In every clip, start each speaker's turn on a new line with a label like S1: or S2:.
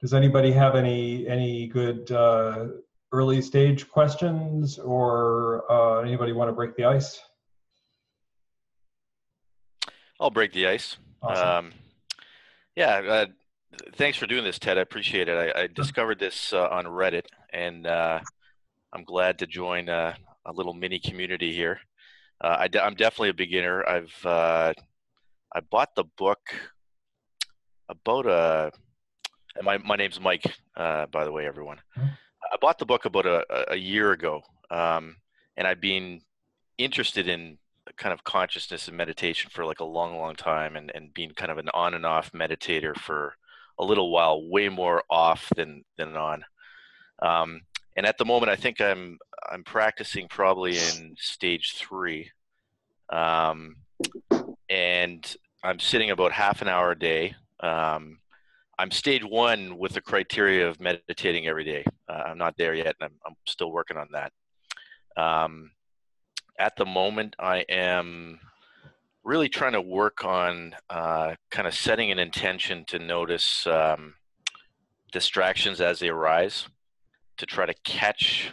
S1: does anybody have any any good uh, early stage questions or uh, anybody want to break the ice?
S2: I'll break the ice.
S1: Awesome.
S2: Um, yeah, uh, thanks for doing this, Ted. I appreciate it. I, I discovered this uh, on Reddit, and uh, I'm glad to join uh, a little mini community here. Uh, I am definitely a beginner. I've uh, I bought the book about a. And my my name's Mike, by the way, everyone.
S1: Mhm.
S2: I bought the book about a, a year ago, um, and I've been interested in kind of consciousness and meditation for like a long, long time, and and being kind of an on and off meditator for a little while, way more off than than on. Um, and at the moment, I think I'm I'm practicing probably in stage three, um, and I'm sitting about half an hour a day. Um, I'm stage one with the criteria of meditating every day. Uh, I'm not there yet, and I'm, I'm still working on that. Um, at the moment, I am really trying to work on uh, kind of setting an intention to notice um, distractions as they arise, to try to catch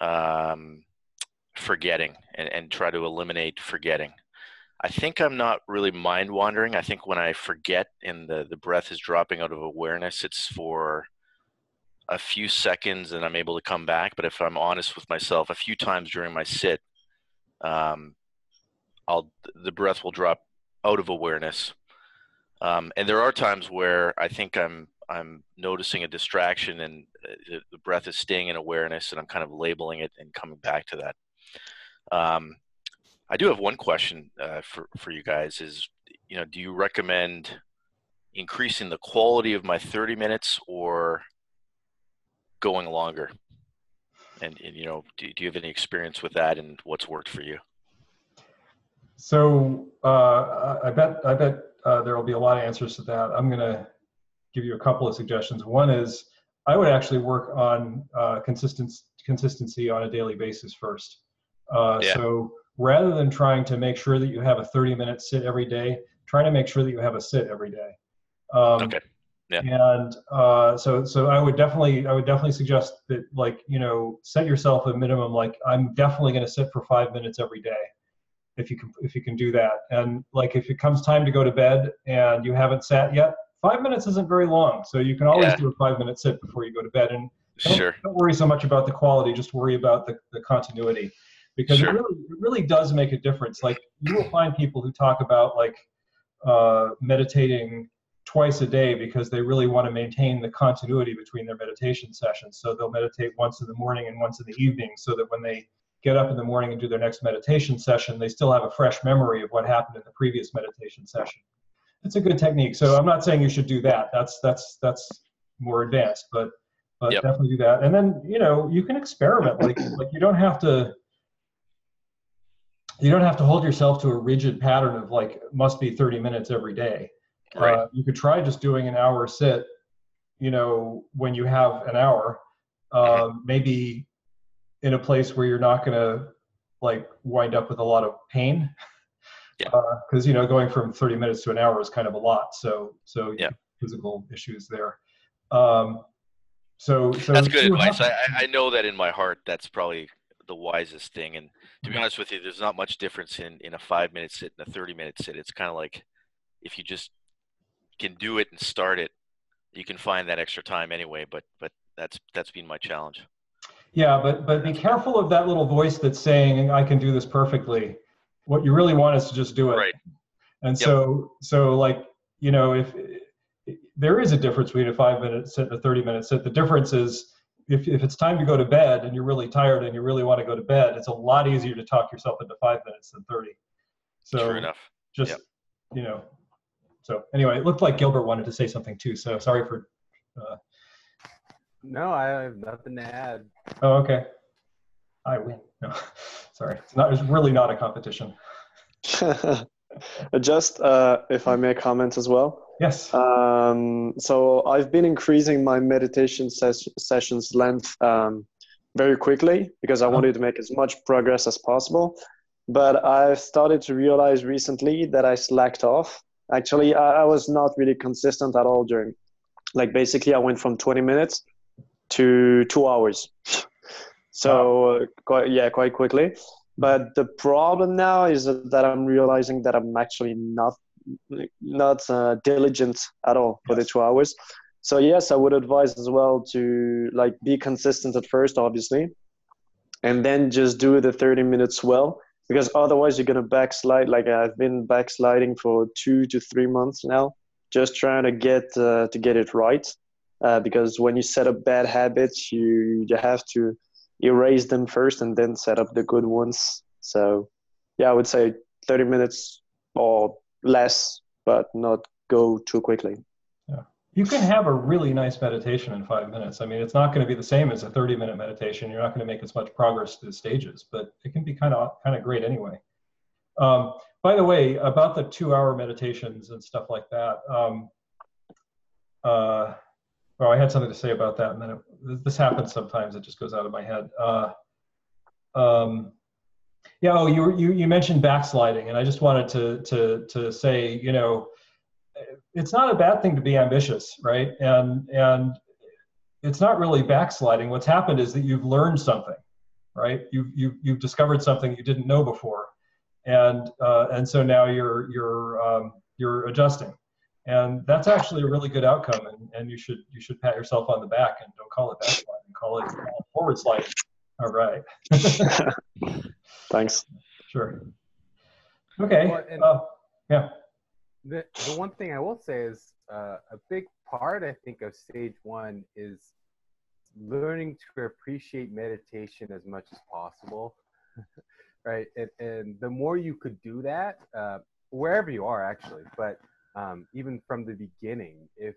S2: um, forgetting and, and try to eliminate forgetting. I think I'm not really mind wandering. I think when I forget and the, the breath is dropping out of awareness, it's for a few seconds and I'm able to come back. But if I'm honest with myself, a few times during my sit, um, I'll the breath will drop out of awareness. Um, and there are times where I think I'm I'm noticing a distraction and uh, the, the breath is staying in awareness and I'm kind of labeling it and coming back to that. Um, I do have one question uh, for for you guys. Is you know, do you recommend increasing the quality of my 30 minutes or going longer? And, and you know, do, do you have any experience with that and what's worked for you?
S1: So uh, I bet I bet uh, there will be a lot of answers to that. I'm going to give you a couple of suggestions. One is I would actually work on uh, consistency consistency on a daily basis first. Uh,
S2: Yeah.
S1: So rather than trying to make sure that you have a 30 minute sit every day, try to make sure that you have a sit every day. Um,
S2: Okay. Yeah.
S1: And uh, so, so I would definitely, I would definitely suggest that, like, you know, set yourself a minimum. Like, I'm definitely going to sit for five minutes every day, if you can, if you can do that. And like, if it comes time to go to bed and you haven't sat yet, five minutes isn't very long. So you can always
S2: Yeah.
S1: do a five minute sit before you go to bed. And don't,
S2: Sure.
S1: don't worry so much about the quality just worry about the, the continuity because
S2: Sure.
S1: it really it really does make a difference like you will find people who talk about like uh, meditating twice a day because they really want to maintain the continuity between their meditation sessions so they'll meditate once in the morning and once in the evening so that when they get up in the morning and do their next meditation session they still have a fresh memory of what happened in the previous meditation session it's a good technique so i'm not saying you should do that that's that's that's more advanced but but
S2: Yep.
S1: definitely do that. And then you know you can experiment. Like like you don't have to you don't have to hold yourself to a rigid pattern of like must be 30 minutes every day.
S2: Right.
S1: Uh, you could try just doing an hour sit. You know when you have an hour, um, maybe in a place where you're not going to like wind up with a lot of pain.
S2: Yeah.
S1: Because you know going from 30 minutes to an hour is kind of a lot. So so
S2: Yeah.
S1: physical issues there. Um, so, so
S2: That's good advice. I, I- I know that in my heart, that's probably the wisest thing. And to be mm-hmm. honest with you, there's not much difference in, in a five minute sit and a 30 minute sit. It's kind of like if you just can do it and start it, you can find that extra time anyway. But, but that's, that's been my challenge.
S1: Yeah, but but be careful of that little voice that's saying I can do this perfectly. What you really want is to just do it.
S2: Right.
S1: And
S2: Yep.
S1: so so like you know if there is a difference between a five minute sit and a 30 minute sit. The difference is if, if it's time to go to bed and you're really tired and you really want to go to bed, it's a lot easier to talk yourself into five minutes than 30. So
S2: True enough.
S1: just
S2: Yep.
S1: you know so anyway it looked like gilbert wanted to say something too so sorry for uh,
S3: No, I have nothing to add.
S1: oh okay i win no sorry it's not it's really not a competition
S4: Just uh, if I may comment as well.
S1: yes
S4: Um, so I've been increasing my meditation ses- sessions length um, very quickly because I
S1: Uh-huh.
S4: wanted to make as much progress as possible. But I've started to realize recently that I slacked off. Actually, I, I was not really consistent at all during Like basically, I went from 20 minutes to two hours. so uh, quite yeah, quite quickly. But the problem now is that I'm realizing that I'm actually not not uh, diligent at all for yes. the two hours. So yes, I would advise as well to like be consistent at first, obviously, and then just do the 30 minutes well because otherwise you're gonna backslide. Like I've been backsliding for two to three months now, just trying to get uh, to get it right. Uh, because when you set up bad habits, you you have to erase them first and then set up the good ones. So yeah, I would say 30 minutes or less, but not go too quickly.
S1: Yeah. You can have a really nice meditation in five minutes. I mean, it's not going to be the same as a 30 minute meditation. You're not going to make as much progress to the stages, but it can be kind of kind of great anyway. Um, by the way, about the two hour meditations and stuff like that. Um, uh, well, I had something to say about that, and then it, this happens sometimes. It just goes out of my head. Uh, um, yeah. Oh, you, you you mentioned backsliding, and I just wanted to to to say, you know, it's not a bad thing to be ambitious, right? And and it's not really backsliding. What's happened is that you've learned something, right? You've you've you've discovered something you didn't know before, and uh, and so now you're you're um, you're adjusting, and that's actually a really good outcome. And, and you should you should pat yourself on the back and don't call it backsliding, call it forward sliding. All right.
S4: Thanks.
S1: Sure. Okay. Well, uh, yeah.
S3: The, the one thing I will say is uh, a big part, I think, of stage one is learning to appreciate meditation as much as possible. right. And, and the more you could do that, uh, wherever you are, actually, but um, even from the beginning, if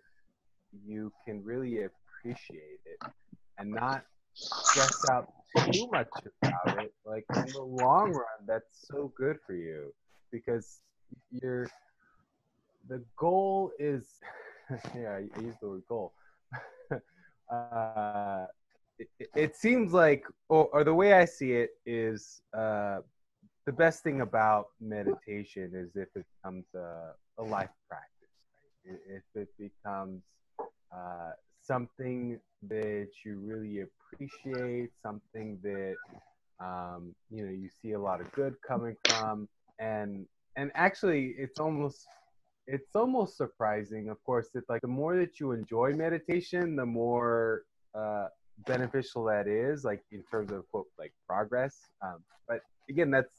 S3: you can really appreciate it and not stress out too much about it, like in the long run, that's so good for you because you're the goal is yeah, I use the word goal. uh, it, it, seems like, or, or, the way I see it is, uh, the best thing about meditation is if it becomes a, a life practice, right? if it becomes uh, something that you really appreciate, something that um, you know you see a lot of good coming from, and and actually it's almost it's almost surprising of course that like the more that you enjoy meditation the more uh, beneficial that is like in terms of quote like progress um, but again that's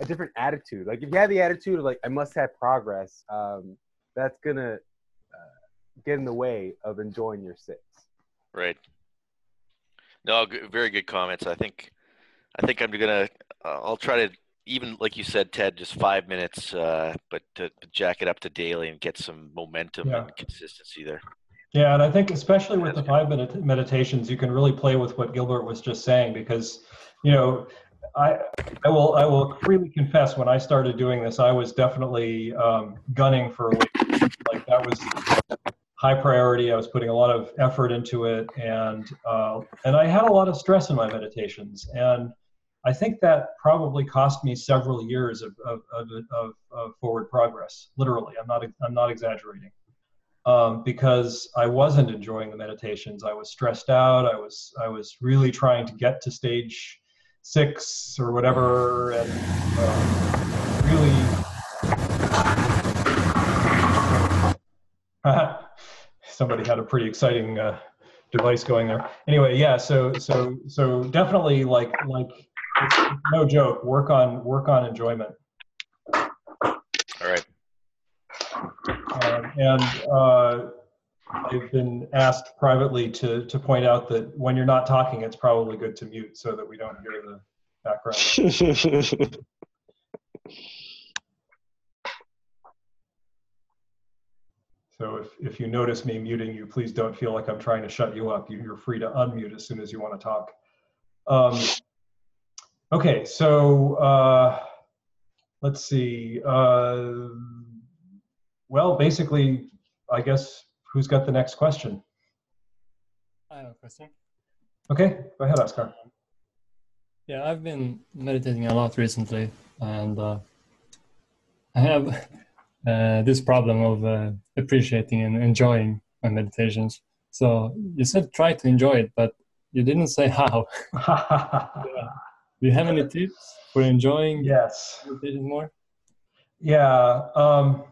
S3: a different attitude like if you have the attitude of like i must have progress um, that's gonna uh, get in the way of enjoying your sits
S2: right no very good comments i think i think i'm gonna uh, i'll try to even like you said, Ted, just five minutes, uh, but to, to, jack it up to daily and get some momentum yeah. and consistency there.
S1: Yeah, and I think especially with the five minute meditations, you can really play with what Gilbert was just saying because, you know, I I will I will freely confess when I started doing this, I was definitely um, gunning for. Like that was high priority. I was putting a lot of effort into it, and uh, and I had a lot of stress in my meditations and I think that probably cost me several years of, of, of, of forward progress. Literally, I'm not I'm not exaggerating, um, because I wasn't enjoying the meditations. I was stressed out. I was I was really trying to get to stage six or whatever, and uh, really. Somebody had a pretty exciting uh, device going there. Anyway, yeah. So so so definitely like like no joke. Work on work on enjoyment.
S2: All right.
S1: Uh, and uh, I've been asked privately to to point out that when you're not talking, it's probably good to mute so that we don't hear the background. So if, if you notice me muting you, please don't feel like I'm trying to shut you up. You're free to unmute as soon as you want to talk. Um, Okay, so uh, let's see. Uh, well, basically, I guess who's got the next question?
S5: I have a question.
S1: Okay, go ahead, Oscar.
S5: Yeah, I've been meditating a lot recently, and uh, I have uh, this problem of uh, appreciating and enjoying my meditations. So you said try to enjoy it, but you didn't say how. Do you have any tips for enjoying
S1: yes.
S5: meditation more?
S1: Yeah. Um,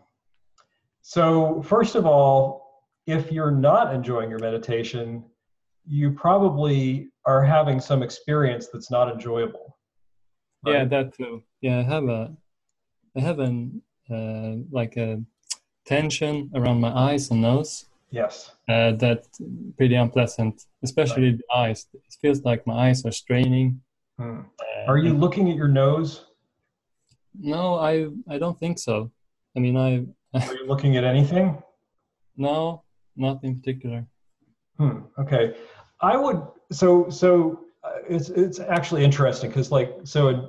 S1: so, first of all, if you're not enjoying your meditation, you probably are having some experience that's not enjoyable.
S5: Yeah, that too. Yeah, I have a, I have an uh, like a tension around my eyes and nose.
S1: Yes.
S5: Uh, that's pretty unpleasant, especially the eyes. It feels like my eyes are straining.
S1: Hmm.
S5: Uh,
S1: Are you looking at your nose?
S5: No, I I don't think so. I mean, I
S1: Are you looking at anything?
S5: no, not in particular.
S1: Hmm. Okay. I would. So so uh, it's it's actually interesting because like so in,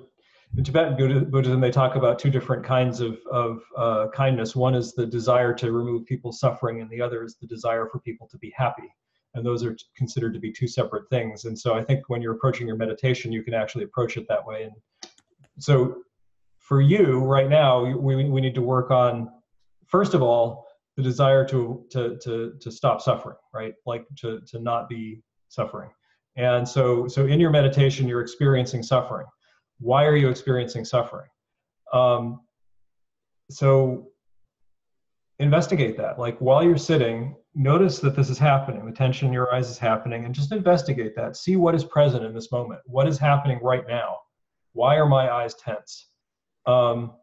S1: in Tibetan Buddhism they talk about two different kinds of of uh, kindness. One is the desire to remove people's suffering, and the other is the desire for people to be happy. And those are considered to be two separate things. And so I think when you're approaching your meditation, you can actually approach it that way. And so for you right now, we we need to work on first of all the desire to to to to stop suffering right? Like to to not be suffering. And so so in your meditation you're experiencing suffering. Why are you experiencing suffering? Um, so investigate that. Like while you're sitting notice that this is happening. The tension in your eyes is happening and just investigate that. See what is present in this moment. What is happening right now? Why are my eyes tense? Um,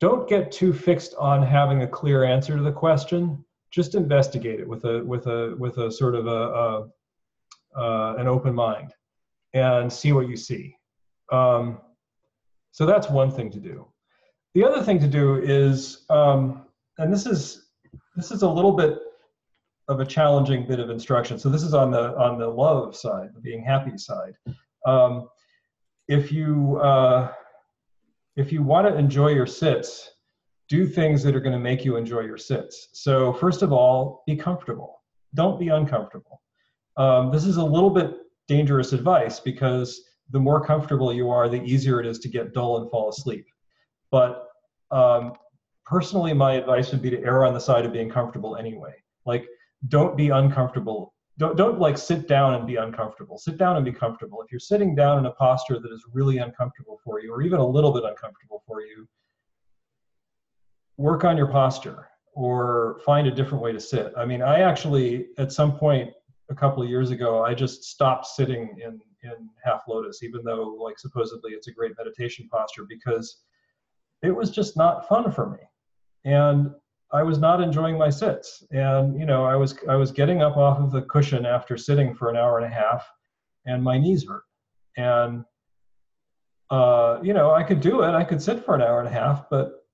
S1: don't get too fixed on having a clear answer to the question. Just investigate it with a with a with a sort of a, a uh, an open mind and see what you see. Um, so that's one thing to do. The other thing to do is um, and this is this is a little bit of a challenging bit of instruction. So this is on the on the love side the being happy side. Um, if you uh, if you want to enjoy your sits, do things that are going to make you enjoy your sits. So, first of all, be comfortable. Don't be uncomfortable. Um, this is a little bit dangerous advice because the more comfortable you are, the easier it is to get dull and fall asleep. But um, personally, my advice would be to err on the side of being comfortable anyway. Like, don't be uncomfortable. Don't, don't like sit down and be uncomfortable. Sit down and be comfortable. If you're sitting down in a posture that is really uncomfortable for you, or even a little bit uncomfortable for you, work on your posture or find a different way to sit. I mean, I actually, at some point a couple of years ago, I just stopped sitting in, in half lotus, even though, like, supposedly it's a great meditation posture, because it was just not fun for me. And I was not enjoying my sits. And, you know, I was, I was getting up off of the cushion after sitting for an hour and a half, and my knees hurt. And, uh, you know, I could do it. I could sit for an hour and a half, but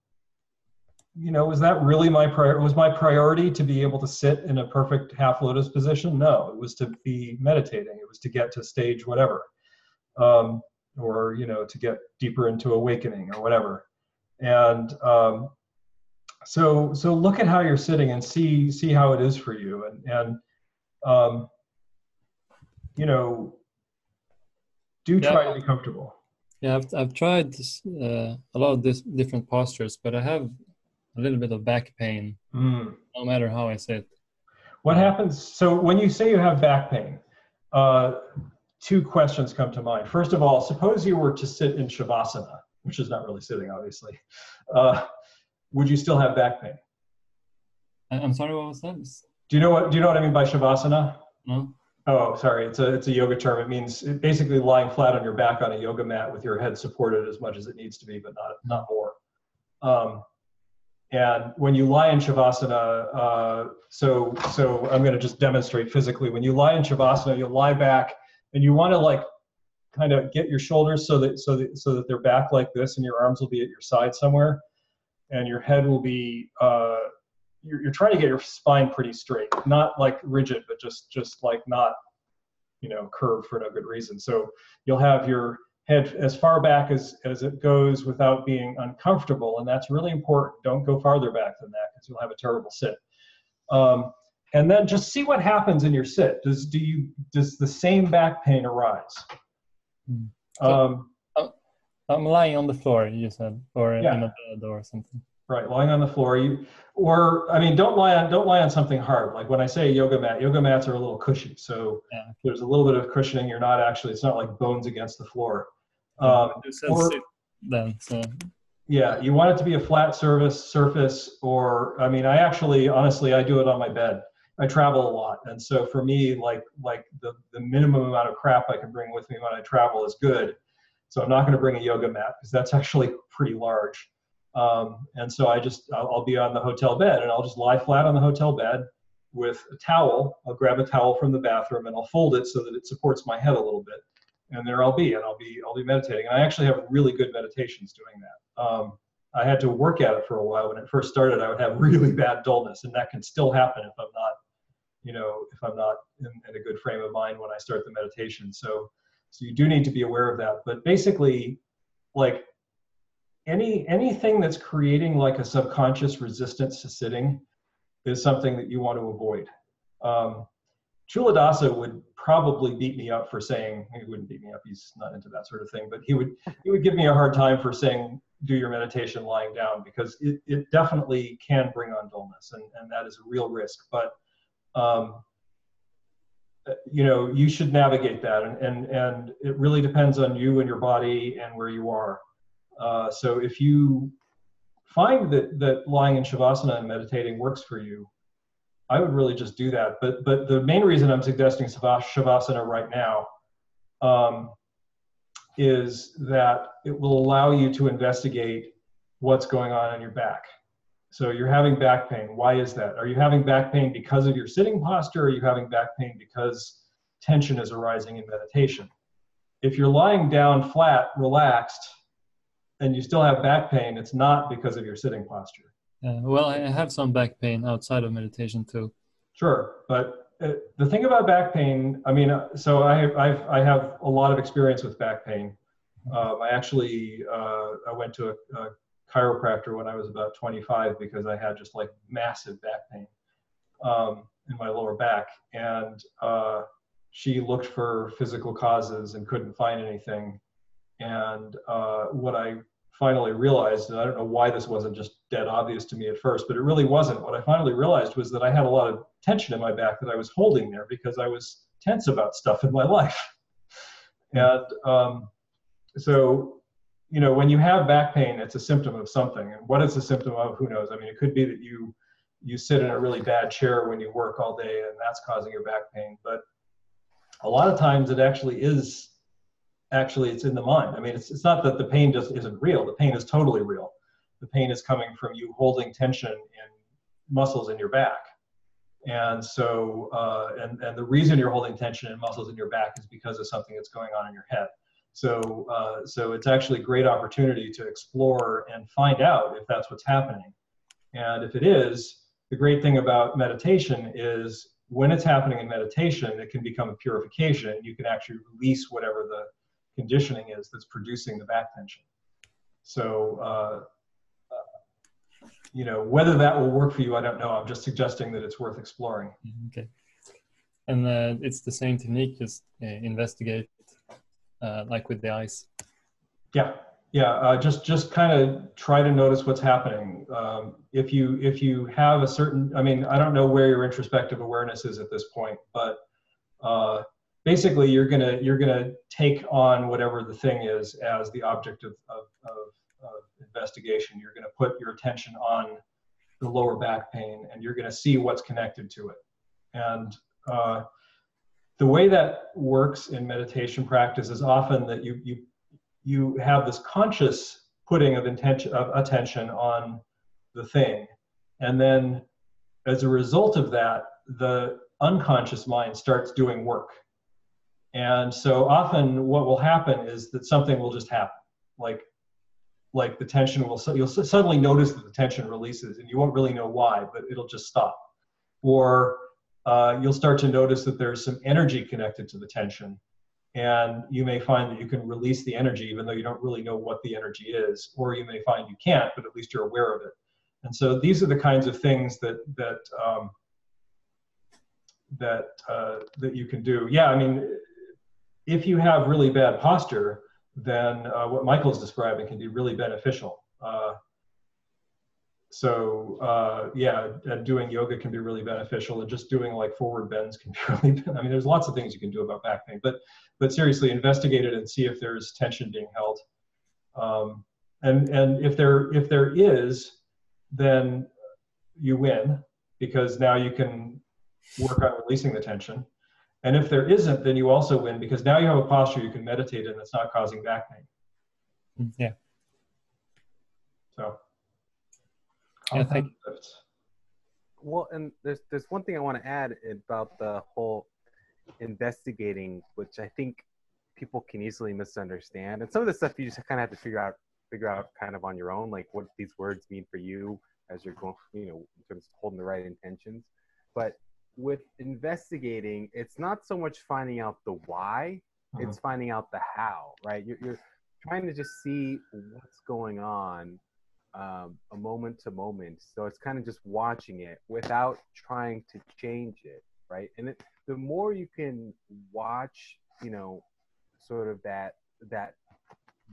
S1: you know, was that really my prior? Was my priority to be able to sit in a perfect half lotus position? No, it was to be meditating. It was to get to stage whatever, um, or you know, to get deeper into awakening or whatever. And um, so, so look at how you're sitting and see see how it is for you, and and um, you know, do try
S5: Yeah.
S1: to be comfortable.
S5: Yeah, I've I've tried this, uh, a lot of this different postures, but I have a little bit of back pain
S1: Mm.
S5: no matter how I sit.
S1: What happens? So when you say you have back pain, uh, two questions come to mind. First of all, suppose you were to sit in shavasana, which is not really sitting, obviously. Uh, would you still have back pain?
S5: I'm sorry, what was that?
S1: Do you know what? Do you know what I mean by shavasana?
S5: No.
S1: Oh, sorry. It's a it's a yoga term. It means basically lying flat on your back on a yoga mat with your head supported as much as it needs to be, but not not more. Um, and when you lie in shavasana, uh, so so I'm going to just demonstrate physically. When you lie in shavasana, you lie back, and you want to like kind of get your shoulders so that so that so that they're back like this, and your arms will be at your side somewhere, and your head will be. Uh, you're, you're trying to get your spine pretty straight, not like rigid, but just just like not, you know, curved for no good reason. So you'll have your head as far back as as it goes without being uncomfortable, and that's really important. Don't go farther back than that because you'll have a terrible sit. Um, and then just see what happens in your sit. Does do you does the same back pain arise?
S5: Hmm.
S1: Um,
S5: I'm lying on the floor, you said, or
S1: Yeah.
S5: in a bed or something.
S1: right lying on the floor you or i mean don't lie on don't lie on something hard. Like when i say yoga mat yoga mats are a little cushy so
S5: Yeah.
S1: there's a little bit of cushioning. You're not actually it's not like bones against the floor. Um,
S5: You
S1: or-
S5: then, so.
S1: Yeah you want it to be a flat surface surface or i mean i actually honestly i do it on my bed. I travel a lot and so for me like like the, the minimum amount of crap i can bring with me when i travel is good so i'm not going to bring a yoga mat because that's actually pretty large um, and so i just I'll, I'll be on the hotel bed and i'll just lie flat on the hotel bed with a towel i'll grab a towel from the bathroom and i'll fold it so that it supports my head a little bit and there I'll be, and I'll be I'll be meditating. And I actually have really good meditations doing that. Um, I had to work at it for a while. When it first started, I would have really bad dullness, and that can still happen if I'm not, you know, if I'm not in, in a good frame of mind when I start the meditation. So, so you do need to be aware of that. But basically, like any anything that's creating like a subconscious resistance to sitting is something that you want to avoid. Um, Culadasa would probably beat me up for saying he wouldn't beat me up. He's not into that sort of thing, but he would he would give me a hard time for saying do your meditation lying down because it, it definitely can bring on dullness and, and that is a real risk. But um, you know you should navigate that and, and and it really depends on you and your body and where you are. Uh, so if you find that that lying in shavasana and meditating works for you, I would really just do that. But but the main reason I'm suggesting shavasana right now um, is that it will allow you to investigate what's going on in your back. So you're having back pain. Why is that? Are you having back pain because of your sitting posture? Or are you having back pain because tension is arising in meditation? If you're lying down flat, relaxed, and you still have back pain, it's not because of your sitting posture.
S5: uh, well, I have some back pain outside of meditation too.
S1: Sure, but uh, the thing about back pain, I mean, uh, so I have, I've, I have a lot of experience with back pain. Um, I actually uh, I went to a, a chiropractor when I was about 25 because I had just like massive back pain um, in my lower back, and uh, she looked for physical causes and couldn't find anything. And uh, what I finally realized, and I don't know why this wasn't just dead obvious to me at first, but it really wasn't. What I finally realized was that I had a lot of tension in my back that I was holding there because I was tense about stuff in my life. And um, so, you know, when you have back pain, it's a symptom of something. And what it's a symptom of, who knows? I mean, it could be that you you sit in a really bad chair when you work all day and that's causing your back pain. But a lot of times it actually is actually it's in the mind. I mean, it's, it's not that the pain just isn't real. The pain is totally real. The pain is coming from you holding tension in muscles in your back. And so, uh, and, and the reason you're holding tension in muscles in your back is because of something that's going on in your head. So, uh, so it's actually a great opportunity to explore and find out if that's what's happening. And if it is, the great thing about meditation is when it's happening in meditation, it can become a purification. You can actually release whatever the conditioning is that's producing the back tension. So, uh, uh, you know, whether that will work for you, I don't know. I'm just suggesting that it's worth exploring.
S5: Okay. And uh, it's the same technique, just uh, investigate, uh, like with the eyes.
S1: Yeah, yeah. Uh, just just kind of try to notice what's happening. Um, if you if you have a certain, I mean, I don't know where your introspective awareness is at this point, but uh, basically, you're gonna you're gonna take on whatever the thing is as the object of of, of, of investigation. You're gonna put your attention on the lower back pain, and you're gonna see what's connected to it. And uh, the way that works in meditation practice is often that you you you have this conscious putting of intention of attention on the thing. And then as a result of that the unconscious mind starts doing work. And so often what will happen is that something will just happen. Like like the tension will you'll suddenly notice that the tension releases and you won't really know why but it'll just stop. Or uh, you'll start to notice that there's some energy connected to the tension. And you may find that you can release the energy even though you don't really know what the energy is or you may find you can't but at least you're aware of it. And so these are the kinds of things that that um, that uh, that you can do. Yeah i mean if you have really bad posture then uh, what michael's describing can be really beneficial. Uh, so uh, yeah, doing yoga can be really beneficial, and just doing like forward bends can be really. I mean, there's lots of things you can do about back pain, but but seriously, investigate it and see if there's tension being held. Um, and and if there if there is, then you win because now you can work on releasing the tension. And if there isn't, then you also win because now you have a posture you can meditate in that's not causing back pain.
S5: Mm, yeah.
S1: So.
S5: Yeah, thank you.
S3: Well, and there's there's one thing I want to add about the whole investigating, which I think people can easily misunderstand, and some of the stuff you just kind of have to figure out figure out kind of on your own, like what these words mean for you as you're going, you know, in terms of holding the right intentions. But with investigating, it's not so much finding out the why, mm-hmm. it's finding out the how, right? You're, you're trying to just see what's going on um, a moment to moment. So it's kind of just watching it without trying to change it, right? And it, the more you can watch, you know, sort of that that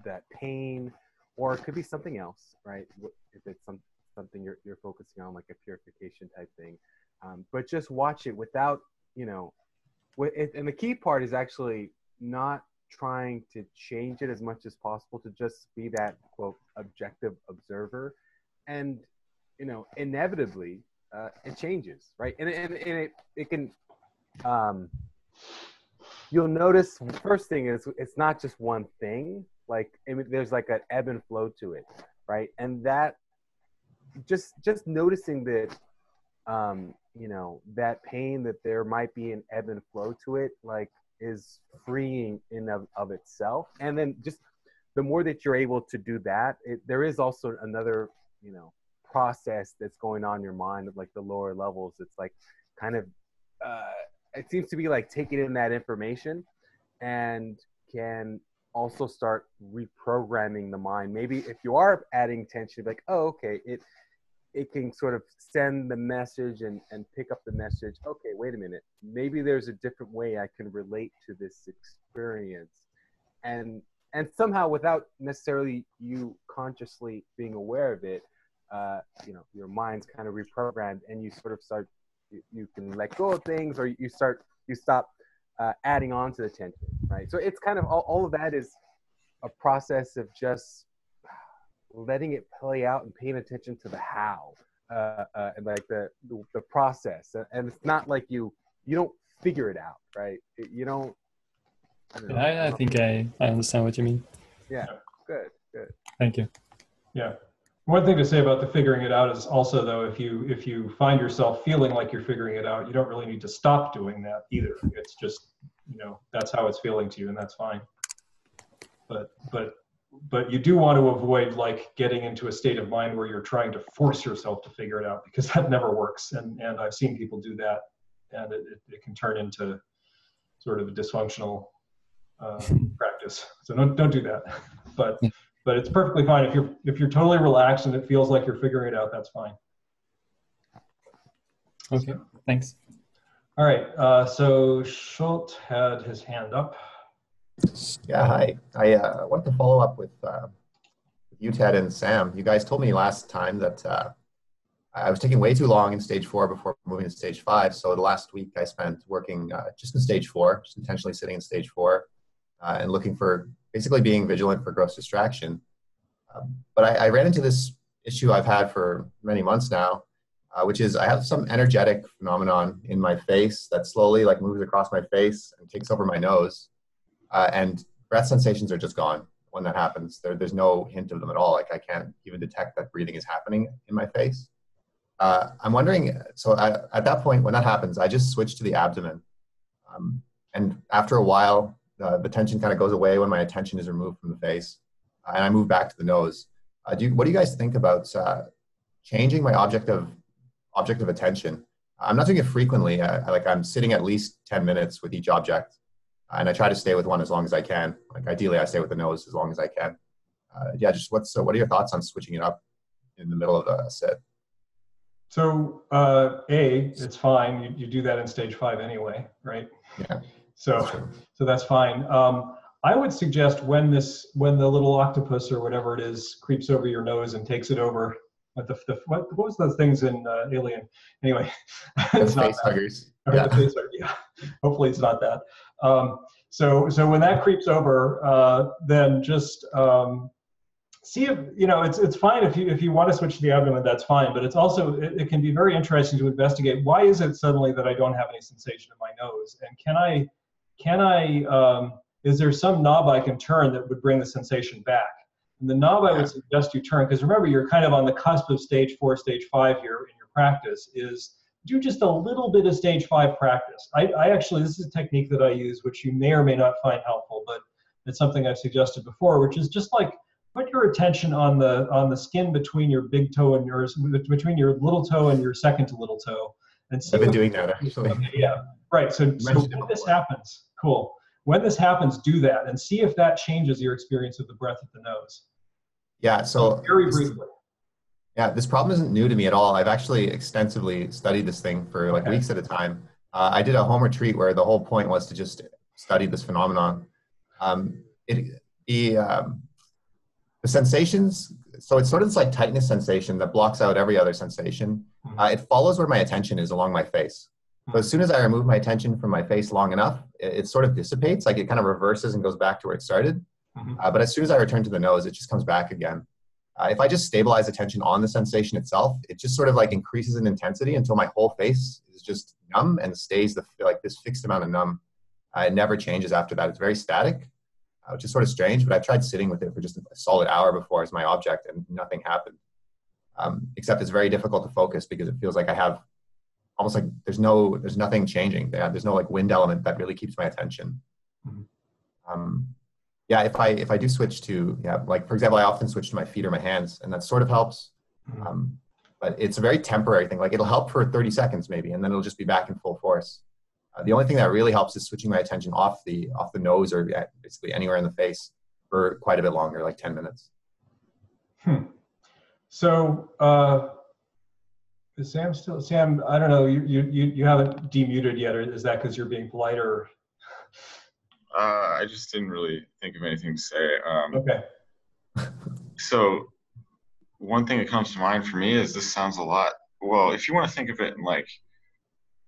S3: that pain, or it could be something else, right? If it's some something you're you're focusing on, like a purification type thing, um, but just watch it without, you know, and the key part is actually not trying to change it as much as possible to just be that quote objective observer. And you know inevitably uh, it changes right? And, and, and it, it can um, you'll notice first thing is it's not just one thing. Like there's like an ebb and flow to it right? And that just just noticing that um, you know that pain that there might be an ebb and flow to it like is freeing in of, of itself. And then just the more that you're able to do that it, there is also another you know process that's going on in your mind of like the lower levels. It's like kind of uh, it seems to be like taking in that information and can also start reprogramming the mind. Maybe if you are adding tension like oh okay it it can sort of send the message and, and pick up the message okay wait a minute. Maybe there's a different way i can relate to this experience. And and somehow without necessarily you consciously being aware of it uh, you know your mind's kind of reprogrammed and you sort of start you, you can let go of things or you start you stop uh, adding on to the tension right? So it's kind of all, all of that is a process of just letting it play out and paying attention to the how uh, uh, and like the, the, the process. And it's not like you you don't figure it out right? You don't
S5: I, don't I, I, think I, I understand what you mean.
S3: Yeah good good.
S5: Thank you.
S1: Yeah. One thing to say about the figuring it out is also though if you if you find yourself feeling like you're figuring it out you don't really need to stop doing that either. It's just you know that's how it's feeling to you and that's fine. But but but you do want to avoid like getting into a state of mind where you're trying to force yourself to figure it out because that never works. And and i've seen people do that and it, it, it can turn into sort of a dysfunctional uh, practice. So don't don't do that. But but it's perfectly fine. If you're if you're totally relaxed and it feels like you're figuring it out that's fine.
S5: Okay so, thanks.
S1: All right uh, so Zsolt had his hand up
S6: yeah, hi. I uh, wanted to follow up with, uh, you, Ted, and Sam. You guys told me last time that uh, I was taking way too long in stage four before moving to stage five. So the last week I spent working uh, just in stage four, just intentionally sitting in stage four uh, and looking for basically being vigilant for gross distraction. Um, but I, I, ran into this issue I've had for many months now, uh, which is I have some energetic phenomenon in my face that slowly like moves across my face and takes over my nose uh, and breath sensations are just gone when that happens. There, there's no hint of them at all. Like I can't even detect that breathing is happening in my face. Uh, I'm wondering, so I, at that point, when that happens, I just switch to the abdomen. Um, and after a while, uh, the tension kind of goes away when my attention is removed from the face. And I move back to the nose. Uh, do you, what do you guys think about uh, changing my object of, object of attention? I'm not doing it frequently. I, like I'm sitting at least 10 minutes with each object and I try to stay with one as long as I can. Like ideally, I stay with the nose as long as I can. Uh, yeah, just what's so? What are your thoughts on switching it up in the middle of a set?
S1: So uh, a, it's fine. You, you do that in stage five anyway, right?
S6: Yeah.
S1: So so that's fine. Um, I would suggest when this when the little octopus or whatever it is creeps over your nose and takes it over What the, the what, what was those things in uh, Alien? Anyway,
S6: it's not face huggers.
S1: Yeah. Yeah. Hopefully, it's not that. Um, so so when that creeps over, uh, then just um, see if you know it's it's fine if you if you want to switch to the abdomen that's fine but it's also it, it, can be very interesting to investigate why is it suddenly that i don't have any sensation in my nose and can i can i um, is there some knob i can turn that would bring the sensation back? And the knob i would suggest you turn because remember you're kind of on the cusp of stage four stage five here in your practice is do just a little bit of stage five practice. I, I actually this is a technique that i use which you may or may not find helpful but it's something i've suggested before which is just like put your attention on the on the skin between your big toe and yours between your little toe and your second to little toe and
S6: see i've been doing that actually.
S1: Yeah right. So, so when this happens cool. When this happens do that and see if that changes your experience of the breath at the nose.
S6: Yeah so
S1: very briefly
S6: yeah this problem isn't new to me at all. I've actually extensively studied this thing for like okay. weeks at a time. Uh, i did a home retreat where the whole point was to just study this phenomenon. Um, it, the um, the sensations so it's sort of this like tightness sensation that blocks out every other sensation. Mm-hmm. uh, it follows where my attention is along my face. So as soon as i remove my attention from my face long enough it, it sort of dissipates like it kind of reverses and goes back to where it started. Mm-hmm. uh, but as soon as i return to the nose it just comes back again uh, if i just stabilize attention on the sensation itself it just sort of like increases in intensity until my whole face is just numb and stays the like this fixed amount of numb uh, it never changes after that it's very static uh, which is sort of strange. But I've tried sitting with it for just a solid hour before as my object, and nothing happened. Um, except it's very difficult to focus because it feels like I have almost like there's no there's nothing changing. There's no like wind element that really keeps my attention. Mm-hmm. Um, yeah, if I if I do switch to yeah, like for example, I often switch to my feet or my hands, and that sort of helps. Mm-hmm. Um, but it's a very temporary thing. Like it'll help for 30 seconds maybe, and then it'll just be back in full force. Uh, the only thing that really helps is switching my attention off the off the nose or basically anywhere in the face for quite a bit longer, like 10 minutes.
S1: Hmm. So, uh, is Sam still Sam? I don't know. You you you haven't demuted yet, or is that because you're being polite, or?
S7: Uh, I just didn't really think of anything to say. Um,
S1: okay.
S7: so, one thing that comes to mind for me is this sounds a lot. Well, if you want to think of it in like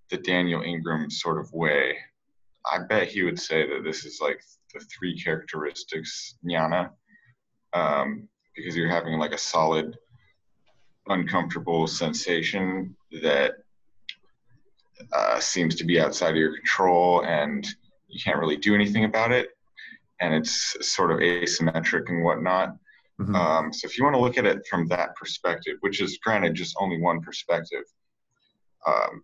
S7: the Daniel Ingram sort of way, I bet he would say that this is like the three characteristics jnana, um, because you're having like a solid, uncomfortable sensation that uh, seems to be outside of your control and you can't really do anything about it. And it's sort of asymmetric and whatnot. Mm-hmm. Um, so if you want to look at it from that perspective, which is granted just only one perspective, um,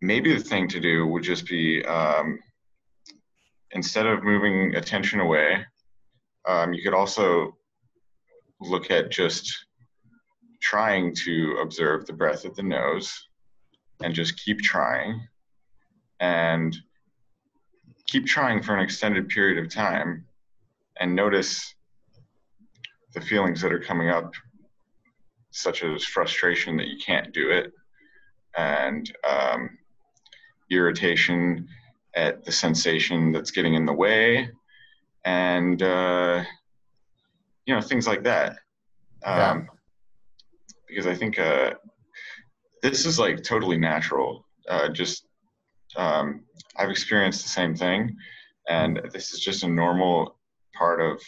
S7: maybe the thing to do would just be um, instead of moving attention away, um, you could also look at just trying to observe the breath at the nose and just keep trying and keep trying for an extended period of time and notice the feelings that are coming up such as frustration that you can't do it and um, irritation at the sensation that's getting in the way, and uh, you know things like that. Um, yeah. Because I think uh, this is like totally natural. Uh, just um, I've experienced the same thing, and this is just a normal part of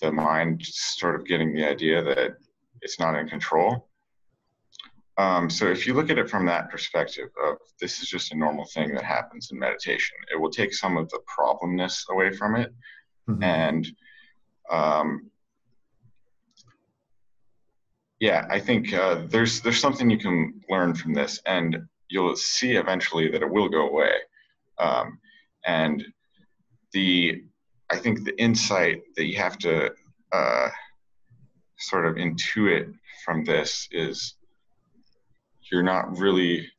S7: the mind, sort of getting the idea that it's not in control. Um, so if you look at it from that perspective of this is just a normal thing that happens in meditation, it will take some of the problemness away from it, mm-hmm. and um, yeah, I think uh, there's there's something you can learn from this, and you'll see eventually that it will go away. Um, and the I think the insight that you have to uh, sort of intuit from this is you're not really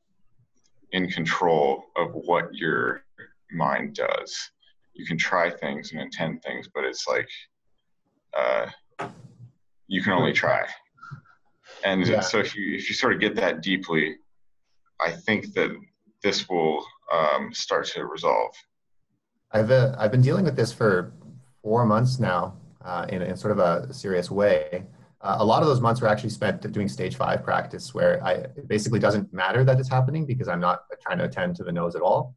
S7: in control of what your mind does. You can try things and intend things, but it's like uh, you can only try. And yeah. so if you if you sort of get that deeply, I think that this will um, start to resolve.
S6: I've uh, I've been dealing with this for four months now uh, in, in sort of a serious way. uh, a lot of those months were actually spent doing stage five practice, where I it basically doesn't matter that it's happening because I'm not trying to attend to the nose at all.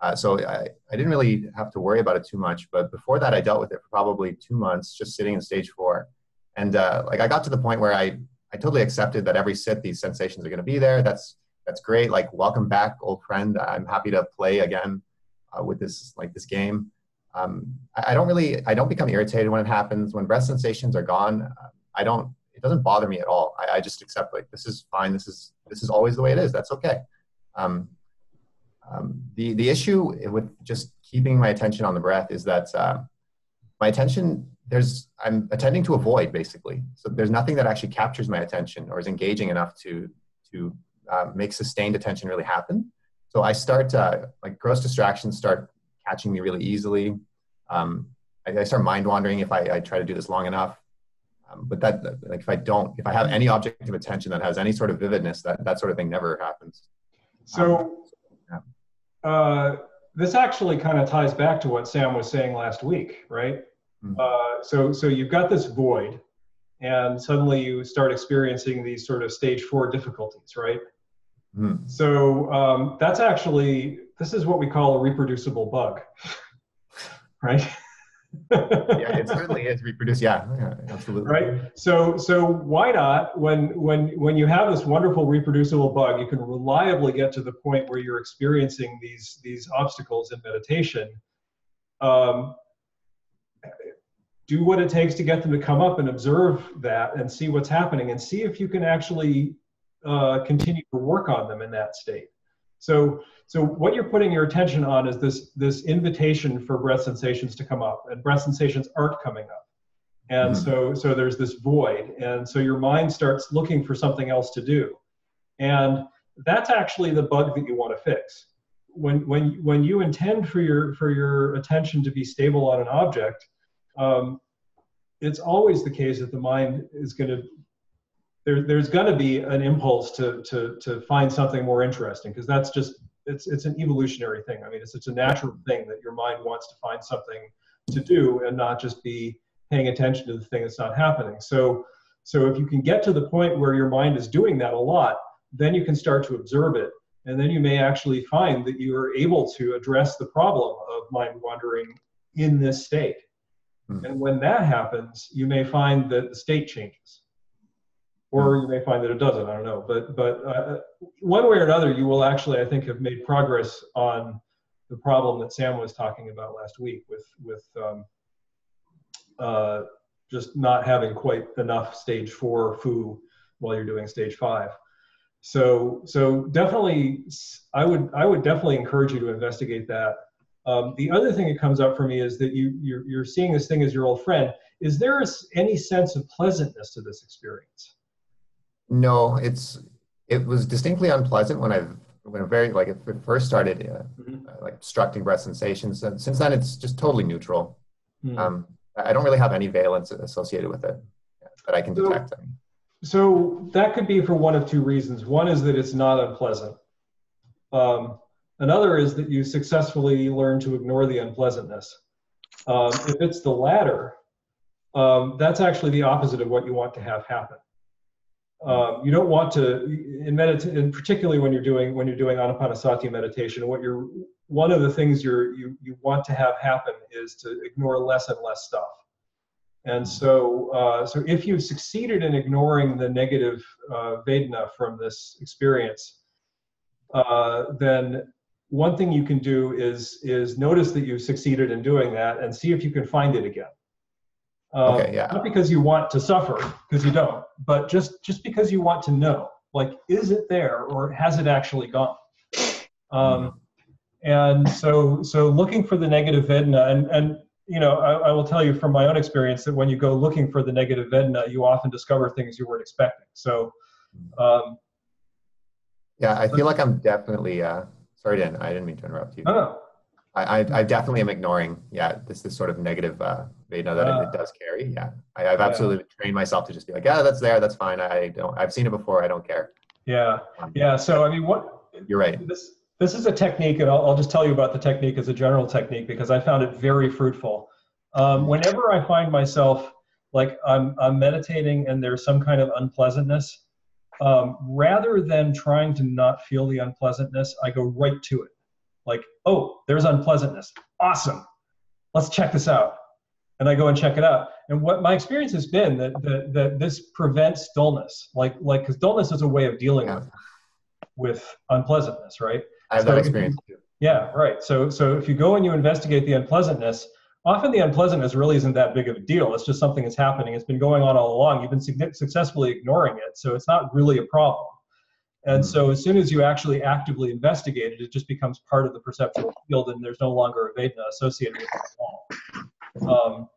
S6: Uh, so I, I didn't really have to worry about it too much. But before that, I dealt with it for probably two months, just sitting in stage four. And uh, like I got to the point where I, I totally accepted that every sit these sensations are going to be there. That's that's great. Like welcome back, old friend. I'm happy to play again uh, with this like this game. Um, I, I, don't really I don't become irritated when it happens. When breath sensations are gone, uh, I don't. It doesn't bother me at all. I, I, just accept like this is fine. This is this is always the way it is. That's okay. Um, um, the the issue with just keeping my attention on the breath is that uh, my attention there's I'm attending to avoid basically. So there's nothing that actually captures my attention or is engaging enough to to uh, make sustained attention really happen. So I start uh, like gross distractions start catching me really easily. Um, I, I, start mind wandering if I, I, try to do this long enough. Um, but that like if I don't, if I have any object of attention that has any sort of vividness, that that sort of thing never happens.
S1: So uh, this actually kind of ties back to what Sam was saying last week, right? Mm-hmm. Uh, so, so you've got this void, and suddenly you start experiencing these sort of stage four difficulties, right? Mm-hmm. So um, that's actually this is what we call a reproducible bug, right?
S6: yeah, it certainly is reproduced. Yeah, yeah, absolutely.
S1: Right. So, so why not when when when you have this wonderful reproducible bug, you can reliably get to the point where you're experiencing these these obstacles in meditation. Um, do what it takes to get them to come up and observe that and see what's happening and see if you can actually uh, continue to work on them in that state. So so what you're putting your attention on is this this invitation for breath sensations to come up, and breath sensations aren't coming up. And mm-hmm. so so there's this void, and so your mind starts looking for something else to do, and that's actually the bug that you want to fix. When when when you intend for your for your attention to be stable on an object, um, it's always the case that the mind is going to there, there's going to be an impulse to, to, to find something more interesting because that's just it's it's an evolutionary thing. I mean, it's it's a natural thing that your mind wants to find something to do and not just be paying attention to the thing that's not happening. So so if you can get to the point where your mind is doing that a lot, then you can start to observe it, and then you may actually find that you are able to address the problem of mind wandering in this state. Mm-hmm. And when that happens, you may find that the state changes or you may find that it doesn't. I don't know, but but uh, one way or another, you will actually, I think, have made progress on the problem that Sam was talking about last week with with um, uh, just not having quite enough stage four foo while you're doing stage five. So so definitely, I would I would definitely encourage you to investigate that. Um, the other thing that comes up for me is that you you're, you're seeing this thing as your old friend. Is there any sense of pleasantness to this experience?
S6: No, it's it was distinctly unpleasant when I when I very like it first started uh, mm-hmm. uh, like obstructing breath sensations, and since then it's just totally neutral. Mm. Um, I don't really have any valence associated with it but I can so, detect. Them.
S1: So that could be for one of two reasons. One is that it's not unpleasant. Um, another is that you successfully learn to ignore the unpleasantness. Um, if it's the latter, um, that's actually the opposite of what you want to have happen. Um, you don't want to in meditation, and particularly when you're doing when you're doing anapanasati meditation. What you're one of the things you're you you want to have happen is to ignore less and less stuff. And so, uh, so if you've succeeded in ignoring the negative uh, Vedana from this experience, uh, then one thing you can do is is notice that you've succeeded in doing that and see if you can find it again. Um, okay, yeah. Not because you want to suffer, because you don't, but just just because you want to know, like, is it there or has it actually gone? Um, and so so looking for the negative vedana, and and you know, I, I, will tell you from my own experience that when you go looking for the negative vedana, you often discover things you weren't expecting. So. Um,
S6: yeah, I feel like I'm definitely. Uh, sorry, Dan. I didn't mean to interrupt you.
S1: Oh.
S6: I, I, I definitely am ignoring. Yeah, this this sort of negative uh, Vedana that uh, it, it, does carry. Yeah, I, have absolutely yeah. trained myself to just be like, yeah, that's there, that's fine. I don't. I've seen it before. I don't care.
S1: Yeah, um, yeah. So I mean, what?
S6: You're right.
S1: This this is a technique, and I'll, I'll just tell you about the technique as a general technique because I found it very fruitful. Um, whenever I find myself like I'm, I'm meditating and there's some kind of unpleasantness, um, rather than trying to not feel the unpleasantness, I go right to it. Like, oh, there's unpleasantness. Awesome. Let's check this out. And I go and check it out. And what my experience has been that, that, that this prevents dullness. Like, like, because dullness is a way of dealing
S6: Yeah.
S1: with, with unpleasantness, right?
S6: I have
S1: So
S6: that
S1: if you-
S6: experience.
S1: Yeah, right. So so if you go and you investigate the unpleasantness, often the unpleasantness really isn't that big of a deal. It's just something that's happening. It's been going on all along. You've been successfully ignoring it, so it's not really a problem. And
S6: Mhm.
S1: so as soon as you actually actively investigate it, it just becomes part of the perceptual field, and there's no longer a Vedana associated with it at all. Um,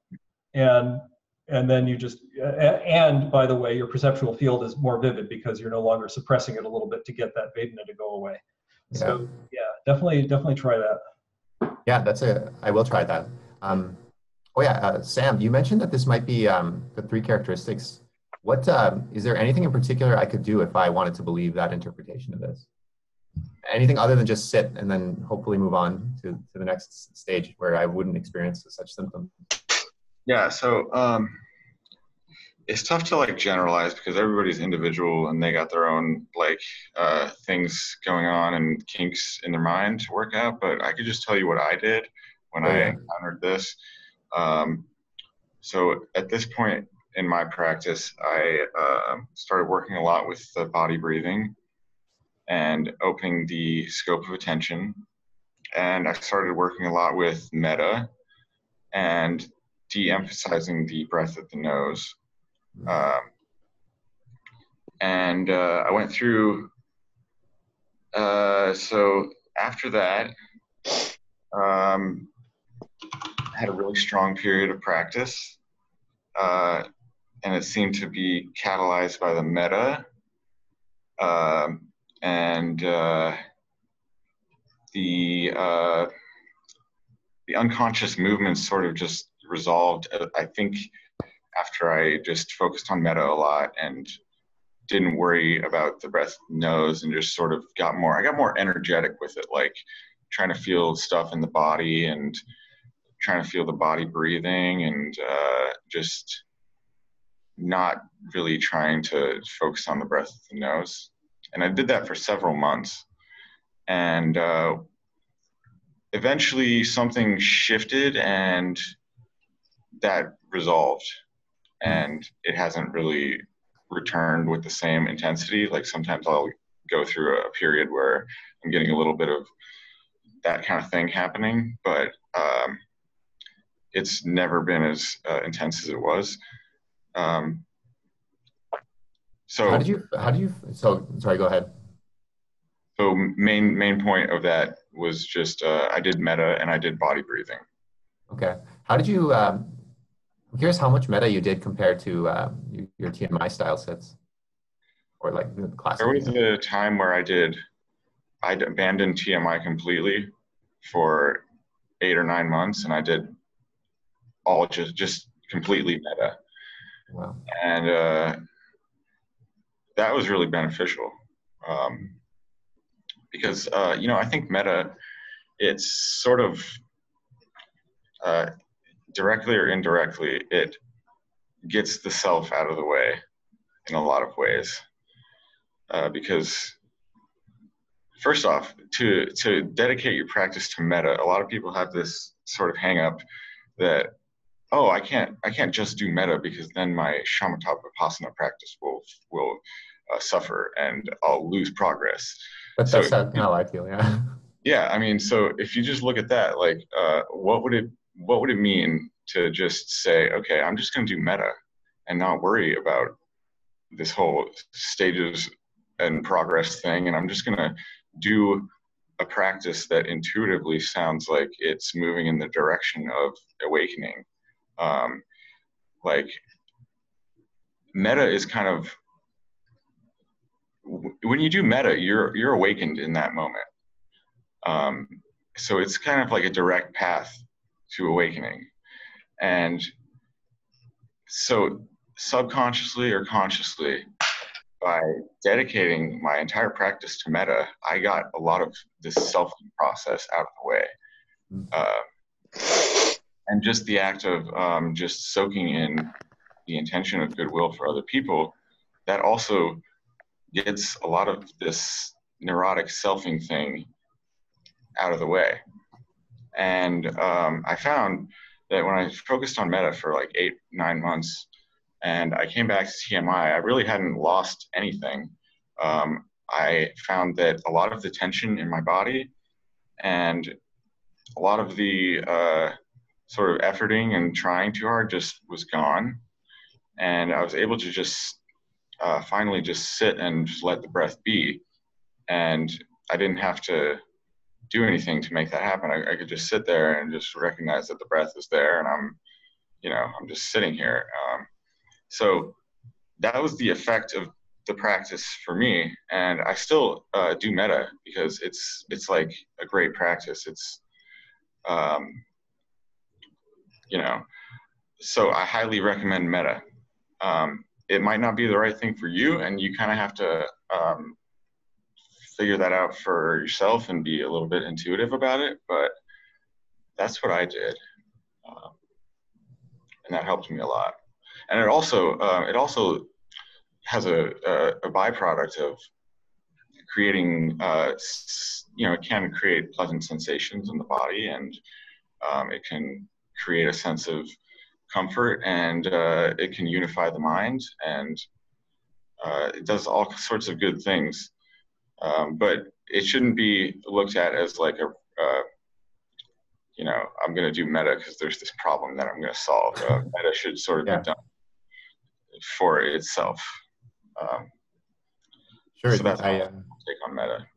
S1: and and then you just and by the way, your perceptual field is more vivid because you're no longer suppressing it a little bit to get that Vedana to go away.
S6: Yeah.
S1: So yeah, definitely definitely try that.
S6: Yeah, that's a. I will try that. Um, oh yeah, uh, Sam, you mentioned that this might be um, the three characteristics. What um, is there anything in particular I could do if I wanted to believe that interpretation of this? Anything other than just sit and then hopefully move on to, to the next stage where I wouldn't experience such symptoms.
S7: Yeah, so um, it's tough to like generalize because everybody's individual and they got their own like uh, things going on and kinks in their mind to work out. But I could just tell you what I did when
S6: Oh,
S7: I encountered this. Um, so at this point in my practice, I uh, started working a lot with the body breathing and opening the scope of attention. And I started working a lot with metta and de-emphasizing the breath at the nose. Um, and uh, I went through. Uh, so after that, um, had a really strong period of practice, uh, and it seemed to be catalyzed by the metta. Um, and uh, the uh, the unconscious movements sort of just resolved. uh, I think after I just focused on metta a lot and didn't worry about the breath nose and just sort of got more. I got more energetic with it, like trying to feel stuff in the body and trying to feel the body breathing and uh, just not really trying to focus on the breath of the nose. And I did that for several months. And uh, eventually something shifted and that resolved. And it hasn't really returned with the same intensity. Like sometimes I'll go through a period where I'm getting a little bit of that kind of thing happening, but um, it's never been as uh, intense as it was. Um, so
S6: How did you? How do you? So sorry. Go ahead.
S7: so main main point of that was just uh, I did metta and I did body breathing.
S6: Okay. How did you? Um, I'm curious how much metta you did compared to um, your, TMI style sets, or like the classic.
S7: There was a time where I did I abandoned TMI completely for eight or nine months, and I did all just just completely
S6: metta,
S7: And uh, that was really beneficial um, because uh, you know I think metta it's sort of uh, directly or indirectly it gets the self out of the way in a lot of ways uh, because first off to to dedicate your practice to metta a lot of people have this sort of hang up that oh i can't i can't just do metta because then my shamatha vipassana practice will will uh, suffer and i'll lose progress
S6: That's,
S7: So-
S6: that's how how I feel. Yeah.
S7: yeah i mean so if you just look at that like uh, what would it what would it mean to just say okay i'm just going to do metta and not worry about this whole stages and progress thing and i'm just going to do a practice that intuitively sounds like it's moving in the direction of awakening um, like metta is kind of when you do metta you're you're awakened in that moment um, so it's kind of like a direct path to awakening. And so, subconsciously or consciously, by dedicating my entire practice to metta, I got a lot of this self process out of the way. Uh, and just the act of um, just soaking in the intention of goodwill for other people, that also gets a lot of this neurotic selfing thing out of the way. And um, I found that when I focused on metta for like eight, nine months, and I came back to TMI, I really hadn't lost anything. Um, I found that a lot of the tension in my body and a lot of the uh, sort of efforting and trying too hard just was gone. And I was able to just uh, finally just sit and just let the breath be. And I didn't have to do anything to make that happen. I, I, could just sit there and just recognize that the breath is there and I'm, you know, I'm just sitting here. Um, so that was the effect of the practice for me. And I still uh, do metta because it's, it's like a great practice. It's, um, you know, so I highly recommend metta Um, it might not be the right thing for you, and you kind of have to um, figure that out for yourself and be a little bit intuitive about it. But that's what I did, um, and that helped me a lot. And it also uh, it also has a, a, a byproduct of creating uh, you know it can create pleasant sensations in the body and um, it can create a sense of comfort and uh, it can unify the mind and uh, it does all sorts of good things. Um, but it shouldn't be looked at as like a, uh, you know, I'm going to do metta because there's this problem that I'm going to solve. Uh, metta should sort of yeah. be done for itself. Um,
S6: sure.
S7: So that's I, uh, take on metta.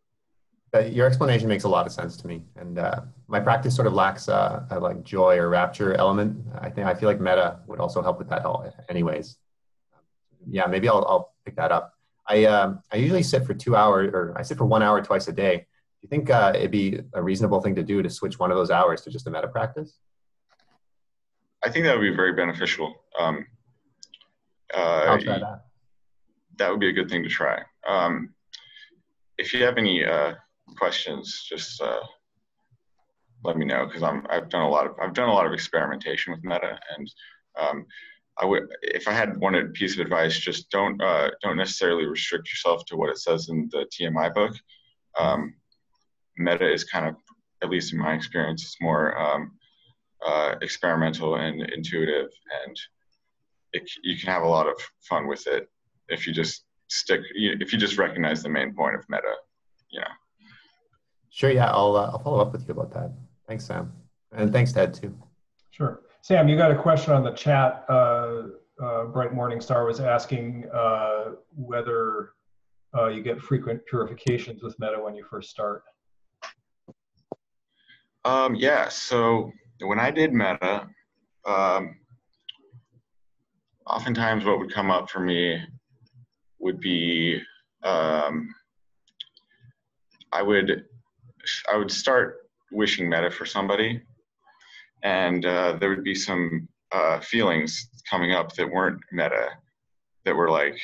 S6: Uh, your explanation makes a lot of sense to me, and uh, my practice sort of lacks a, a, like joy or rapture element. I think I feel like metta would also help with that. All, Anyways, yeah, maybe I'll, I'll pick that up. I um, I usually sit for two hours, or I sit for one hour twice a day. Do you think uh, it'd be a reasonable thing to do to switch one of those hours to just a metta practice?
S7: I think that would be very beneficial. Um, uh,
S6: I'll try that.
S7: That would be a good thing to try. Um, if you have any uh, questions, just uh, let me know because I'm I've done a lot of I've done a lot of experimentation with Metta, and um, I would if I had one piece of advice, just don't uh, don't necessarily restrict yourself to what it says in the TMI book. Um, Metta is kind of, at least in my experience, it's more um, uh, experimental and intuitive, and it, you can have a lot of fun with it if you just stick if you just recognize the main point of Metta, you know
S6: Sure. Yeah, I'll uh, I'll follow up with you about that. Thanks, Sam, and thanks, Ted, too.
S1: Sure, Sam. You got a question on the chat. Uh, uh, Bright Morningstar was asking uh, whether uh, you get frequent purifications with Metta when you first start.
S7: Um, yeah. So when I did Metta, um, oftentimes what would come up for me would be um, I would I would start wishing metta for somebody, and uh, there would be some uh, feelings coming up that weren't metta, that were like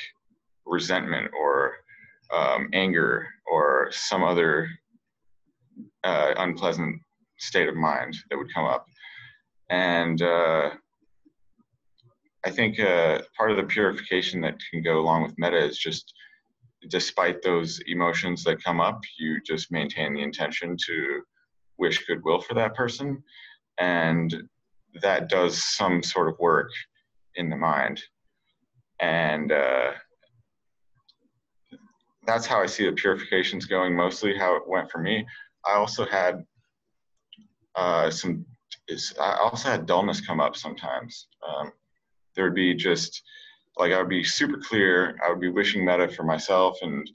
S7: resentment or um, anger or some other uh, unpleasant state of mind that would come up, and uh, I think uh, part of the purification that can go along with metta is just despite those emotions that come up, you just maintain the intention to wish goodwill for that person. And that does some sort of work in the mind. And uh, that's how I see the purifications going mostly, how it went for me. I also had uh, some, I also had dullness come up sometimes. Um, there would be just, like I would be super clear. I would be wishing metta for myself and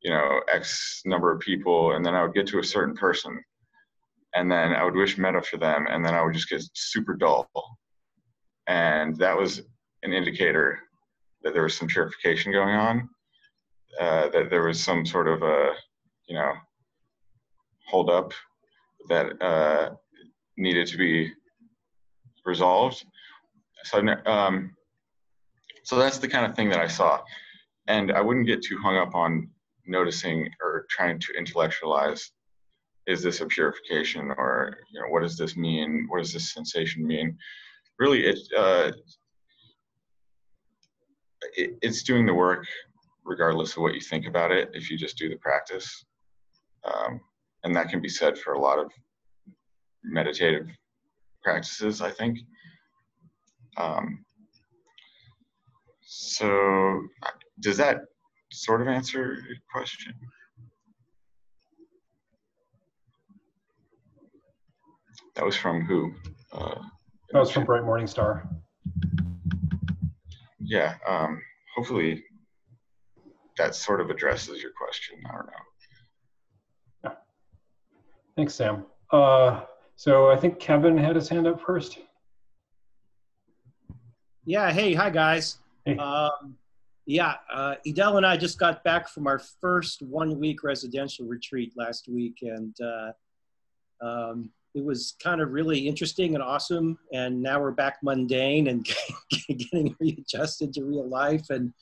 S7: you know X number of people, and then I would get to a certain person, and then I would wish metta for them, and then I would just get super dull, and that was an indicator that there was some purification going on, uh, that there was some sort of a you know hold up that uh, needed to be resolved. So um, so that's the kind of thing that I saw. And I wouldn't get too hung up on noticing or trying to intellectualize is this a purification or you know what does this mean what does this sensation mean really it uh, it, it's doing the work regardless of what you think about it if you just do the practice. Um, and that can be said for a lot of meditative practices, I think. Um, so, does that sort of answer your question? That was from who? Uh,
S1: That was from Bright Morningstar.
S7: yeah. Um, hopefully, that sort of addresses your question. I don't know. Yeah.
S1: Thanks, Sam. Uh, so I think Kevin had his hand up first.
S8: Yeah. Hey, hi guys. Um, yeah, uh, and I just got back from our first one-week residential retreat last week, and uh, um, it was kind of really interesting and awesome. And now we're back mundane and getting readjusted to real life. And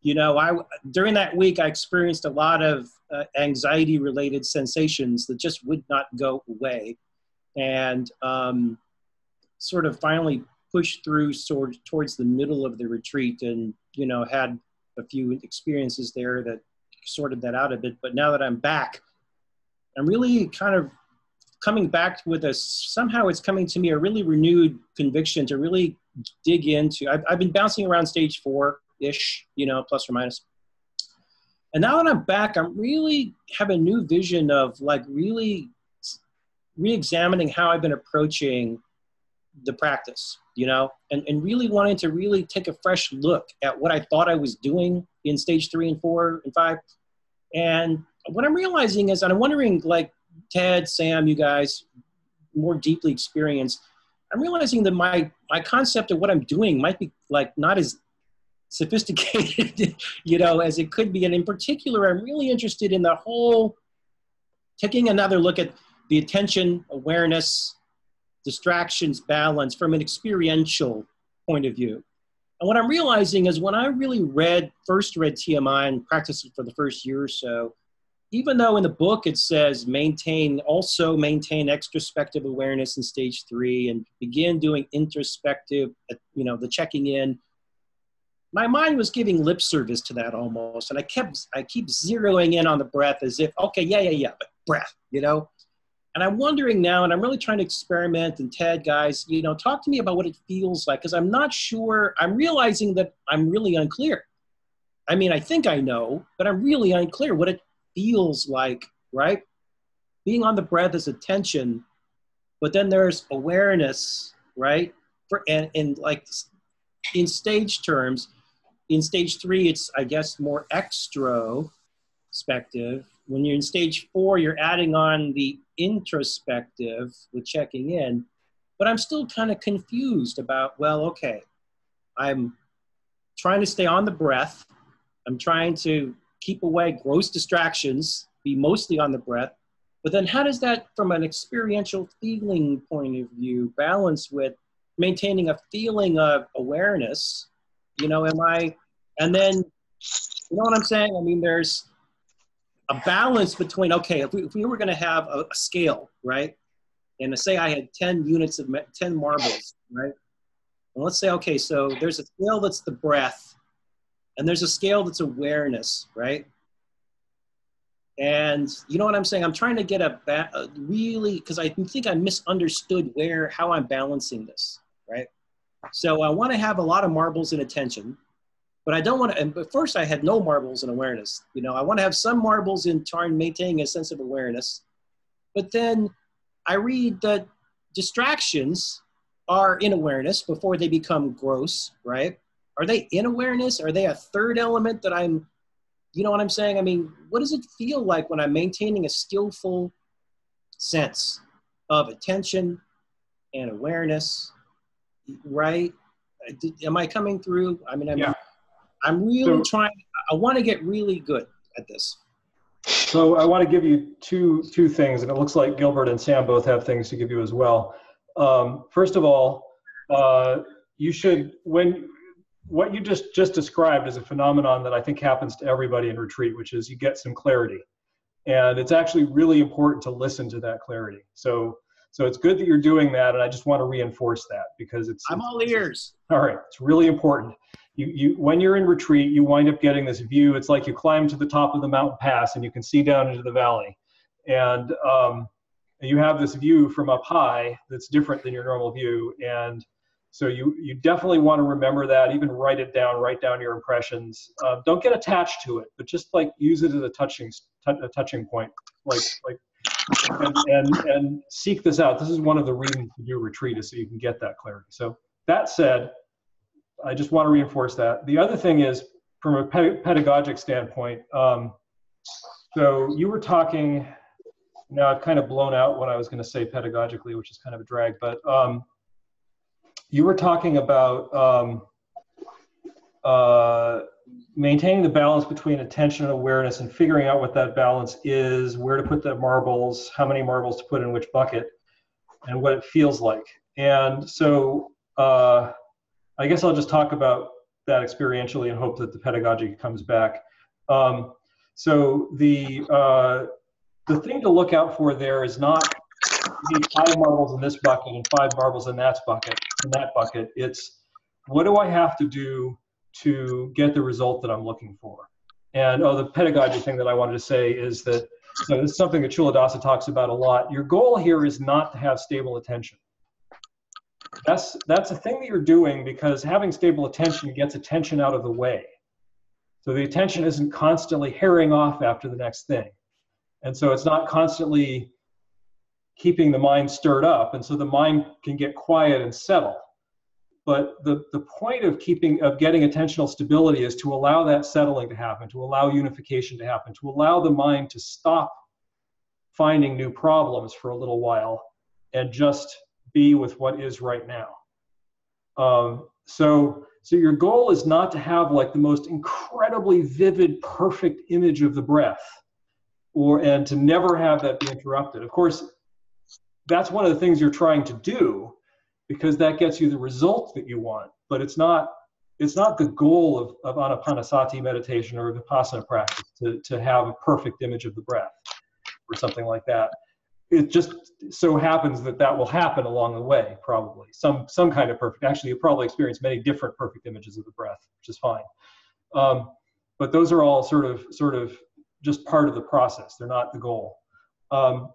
S8: you know, I during that week I experienced a lot of uh, anxiety-related sensations that just would not go away, and um, sort of finally pushed through sort towards the middle of the retreat and you know had a few experiences there that sorted that out a bit. But now that i'm back i'm really kind of coming back with a somehow it's coming to me a really renewed conviction to really dig into i've, I've been bouncing around stage four ish you know plus or minus. And now that i'm back i'm really have a new vision of like really re-examining how i've been approaching the practice you know and, and really wanting to really take a fresh look at what i thought i was doing in stage three and four and five. And what i'm realizing is and i'm wondering like ted sam you guys more deeply experienced i'm realizing that my my concept of what i'm doing might be like not as sophisticated you know as it could be. And in particular i'm really interested in the whole taking another look at the attention awareness distractions balance from an experiential point of view. And what I'm realizing is when I really read, first read TMI and practiced it for the first year or so, even though in the book it says maintain, also maintain extrospective awareness in stage three and begin doing introspective, uh, you know, the checking in, my mind was giving lip service to that almost. And I kept, I keep zeroing in on the breath as if, okay, yeah, yeah, yeah, but breath, you know? And I'm wondering now, and I'm really trying to experiment. And Ted, guys, you know, talk to me about what it feels like, because I'm not sure. I'm realizing that I'm really unclear. I mean, I think I know, but I'm really unclear what it feels like, right? Being on the breath is attention, but then there's awareness, right? For and, and like in stage terms, in stage three, it's I guess more extrospective. When you're in stage four, you're adding on the introspective with checking in, but I'm still kind of confused about, well, okay, I'm trying to stay on the breath. I'm trying to keep away gross distractions, be mostly on the breath. But then, how does that, from an experiential feeling point of view, balance with maintaining a feeling of awareness? You know, am I, and then, you know what I'm saying? I mean, there's, a balance between okay if we, if we were going to have a, a, scale right? And say i had 10 units of 10 marbles right? And let's say okay so there's a scale that's the breath and there's a scale that's awareness right? And you know what i'm saying? I'm trying to get a, ba- a really because i think i misunderstood where how i'm balancing this right? So i want to have a lot of marbles in attention but I don't want to. And but first, I had no marbles in awareness. You know, I want to have some marbles in trying maintaining a sense of awareness. But then I read that distractions are in awareness before they become gross, right? Are they in awareness? Are they a third element that I'm, you know what I'm saying? I mean, what does it feel like when I'm maintaining a skillful sense of attention and awareness, right? Am I coming through? I mean, I'm.
S1: Yeah.
S8: I'm really so, trying. I want to get really good at this.
S1: So I want to give you two two things, and it looks like Gilbert and Sam both have things to give you as well. Um, first of all, uh, you should when what you just just described is a phenomenon that I think happens to everybody in retreat, which is you get some clarity, and it's actually really important to listen to that clarity. So so it's good that you're doing that, and I just want to reinforce that because it's.
S8: I'm all ears.
S1: All right, it's really important. You, you when you're in retreat, you wind up getting this view. It's like you climb to the top of the mountain pass and you can see down into the valley, and um, you have this view from up high that's different than your normal view. And so you you definitely want to remember that. Even write it down. Write down your impressions. Uh, don't get attached to it, but just like use it as a touching a touching point. Like like and, and and seek this out. This is one of the reasons to do retreat is so you can get that clarity. So that said, I just want to reinforce that. The other thing is from a pedagogic standpoint. Um, so you were talking. Now I've kind of blown out what I was going to say pedagogically, which is kind of a drag. But um, you were talking about um, uh, maintaining the balance between attention and awareness and figuring out what that balance is, where to put the marbles, how many marbles to put in which bucket, and what it feels like. And so uh, I guess I'll just talk about that experientially and hope that the pedagogy comes back. Um, so the uh, the thing to look out for there is not five marbles in this bucket and five marbles in that bucket in that bucket. It's what do I have to do to get the result that I'm looking for. And oh, the pedagogy thing that I wanted to say is that so this is something that Culadasa talks about a lot. Your goal here is not to have stable attention. That's that's a thing that you're doing because having stable attention gets attention out of the way. So the attention isn't constantly herring off after the next thing. And so it's not constantly keeping the mind stirred up. And so the mind can get quiet and settle but the, the point of keeping of getting attentional stability is to allow that settling to happen to allow unification to happen to allow the mind to stop finding new problems for a little while and just be with what is right now um, so so your goal is not to have like the most incredibly vivid perfect image of the breath or and to never have that be interrupted of course that's one of the things you're trying to do because that gets you the result that you want. But it's not it's not the goal of, of anapanasati meditation or vipassana practice to, to have a perfect image of the breath or something like that. It just so happens that that will happen along the way, probably. Some some kind of perfect. Actually, you probably experience many different perfect images of the breath, which is fine. Um, but those are all sort of sort of just part of the process. They're not the goal. Um,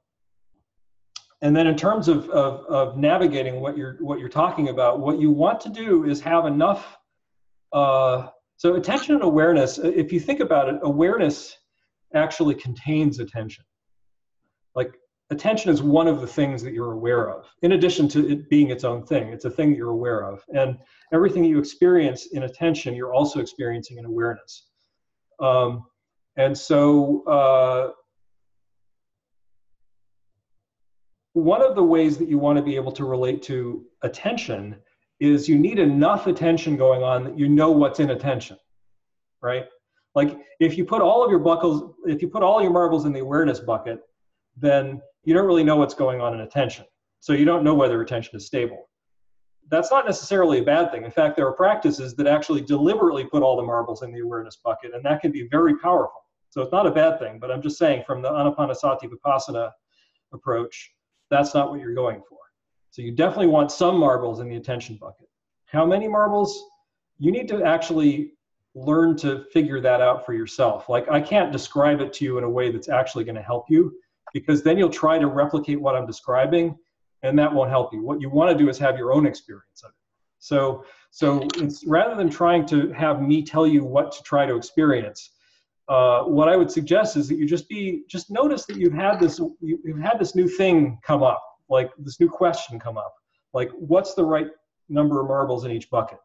S1: and then in terms of, of, of, navigating what you're what you're talking about, what you want to do is have enough. Uh, so attention and awareness. If you think about it, awareness actually contains attention. Like attention is one of the things that you're aware of. In addition to it being its own thing, it's a thing that you're aware of. And everything you experience in attention, you're also experiencing in awareness. Um, and so uh, one of the ways that you want to be able to relate to attention is you need enough attention going on that you know what's in attention, right? Like if you put all of your buckles, if you put all your marbles in the awareness bucket, then you don't really know what's going on in attention. So you don't know whether attention is stable. That's not necessarily a bad thing. In fact, there are practices that actually deliberately put all the marbles in the awareness bucket, and that can be very powerful. So it's not a bad thing, but I'm just saying from the Anapanasati Vipassana approach, that's not what you're going for. So you definitely want some marbles in the attention bucket. How many marbles? You need to actually learn to figure that out for yourself. Like I can't describe it to you in a way that's actually going to help you because then you'll try to replicate what I'm describing and that won't help you. What you want to do is have your own experience of it. So so it's rather than trying to have me tell you what to try to experience, uh, what I would suggest is that you just be just notice that you've had this you've had this new thing come up, like this new question come up, like what's the right number of marbles in each bucket.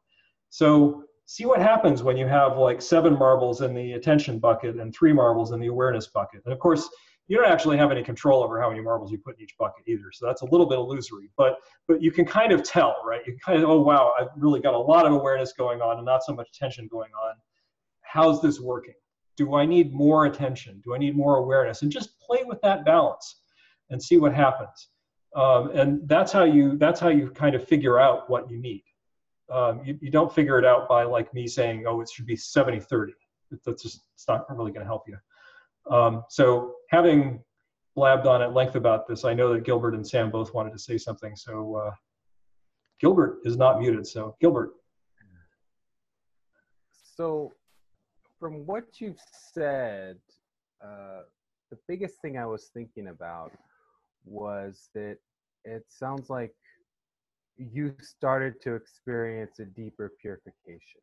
S1: So see what happens when you have like seven marbles in the attention bucket and three marbles in the awareness bucket. And of course, you don't actually have any control over how many marbles you put in each bucket either. So that's a little bit illusory, but but you can kind of tell, right? You kind of oh wow, I've really got a lot of awareness going on and not so much tension going on. How's this working? Do I need more attention? Do I need more awareness? And just play with that balance and see what happens. Um, and that's how you that's how you kind of figure out what you need. Um, you, you don't figure it out by like me saying, oh, it should be 70 30. That's just it's not really going to help you. Um, so having blabbed on at length about this, I know that Gilbert and Sam both wanted to say something. So uh, Gilbert is not muted. So Gilbert.
S3: so from what you've said, uh, the biggest thing I was thinking about was that it sounds like you started to experience a deeper purification.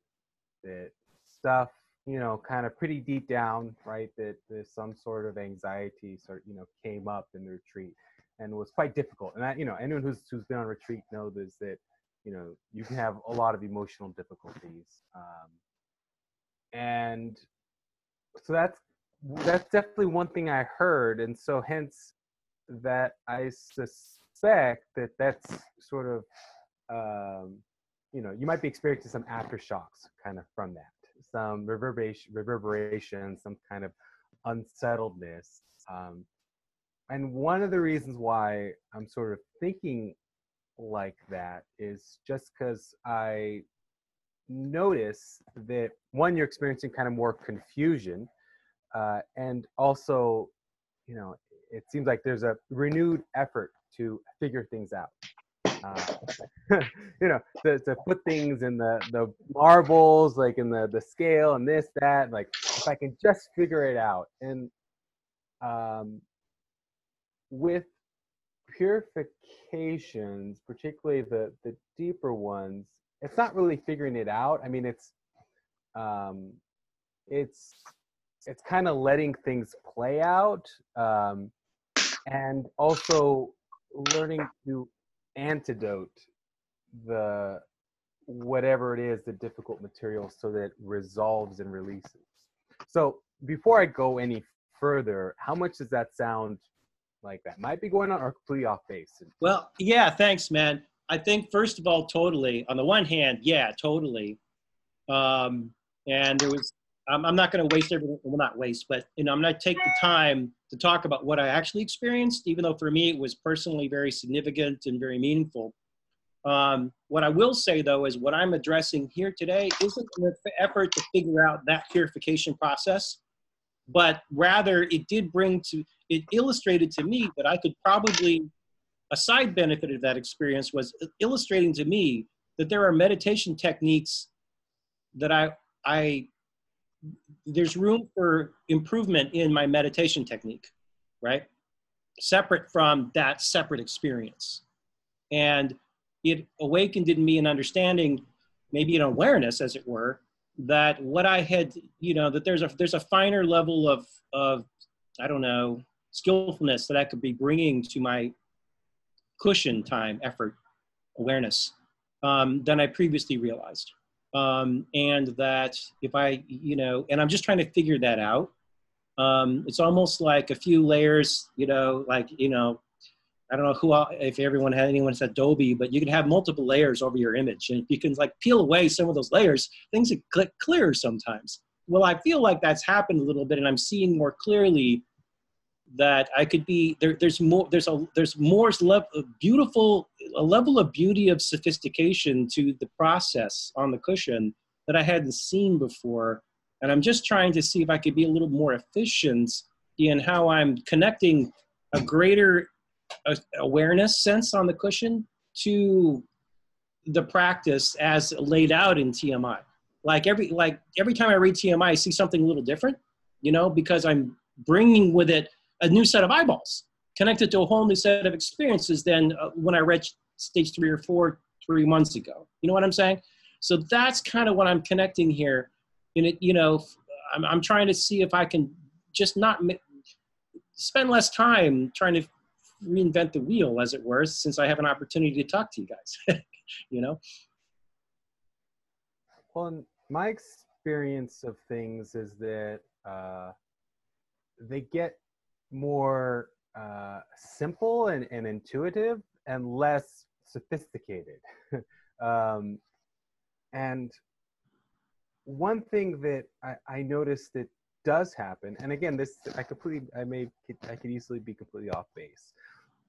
S3: That stuff, you know, kind of pretty deep down, right? That there's some sort of anxiety, sort you know, came up in the retreat and was quite difficult. And that, you know, anyone who's who's been on retreat knows that, you know, you can have a lot of emotional difficulties. Um, and so that's that's definitely one thing I heard, and so hence that I suspect that that's sort of um, you know you might be experiencing some aftershocks kind of from that, some reverberation, reverberation, some kind of unsettledness. Um, and one of the reasons why I'm sort of thinking like that is just because I notice that one, you're experiencing kind of more confusion, uh, and also, you know, it seems like there's a renewed effort to figure things out. Uh, you know, to, to put things in the the marbles, like in the the scale and this that. Like if I can just figure it out, and um, with purifications, particularly the the deeper ones, it's not really figuring it out. I mean, it's um, it's it's kind of letting things play out, um, and also learning to antidote the whatever it is the difficult material so that it resolves and releases. So before I go any further, how much does that sound like that might be going on or completely off base?
S8: Well, yeah, thanks, man. I think first of all, totally. On the one hand, yeah, totally. Um, and there was, I'm, I'm not going to waste everything. Well, not waste, but you know, I'm going to take the time to talk about what I actually experienced, even though for me it was personally very significant and very meaningful. Um, what I will say though is what I'm addressing here today isn't an effort to figure out that purification process, but rather it did bring to, it illustrated to me that I could probably a side benefit of that experience was illustrating to me that there are meditation techniques that I, I, there's room for improvement in my meditation technique, right? Separate from that separate experience. And it awakened in me an understanding, maybe an awareness, as it were, that what I had, you know, that there's a there's a finer level of of I don't know skillfulness that I could be bringing to my cushion time, effort, awareness um, than I previously realized. Um, and that if I, you know, and I'm just trying to figure that out. Um, it's almost like a few layers, you know, like, you know, I don't know who, if everyone had anyone's Adobe, but you can have multiple layers over your image. And if you can like peel away some of those layers, things get clearer sometimes. Well, I feel like that's happened a little bit and I'm seeing more clearly that I could be there. There's more. There's a there's more level beautiful a level of beauty of sophistication to the process on the cushion that I hadn't seen before, and I'm just trying to see if I could be a little more efficient in how I'm connecting a greater awareness sense on the cushion to the practice as laid out in TMI. Like every like every time I read TMI, I see something a little different, you know, because I'm bringing with it a new set of eyeballs connected to a whole new set of experiences than uh, when I read stage three or four three months ago. You know what I'm saying? So that's kind of what I'm connecting here. And it, you know, I'm, I'm trying to see if I can just not spend less time trying to reinvent the wheel, as it were, since I have an opportunity to talk to you guys. you know.
S3: Well, my experience of things is that uh, they get more uh, simple and, and intuitive and less sophisticated. um, and one thing that I, I noticed that does happen, and again, this I completely, I may, I could easily be completely off base,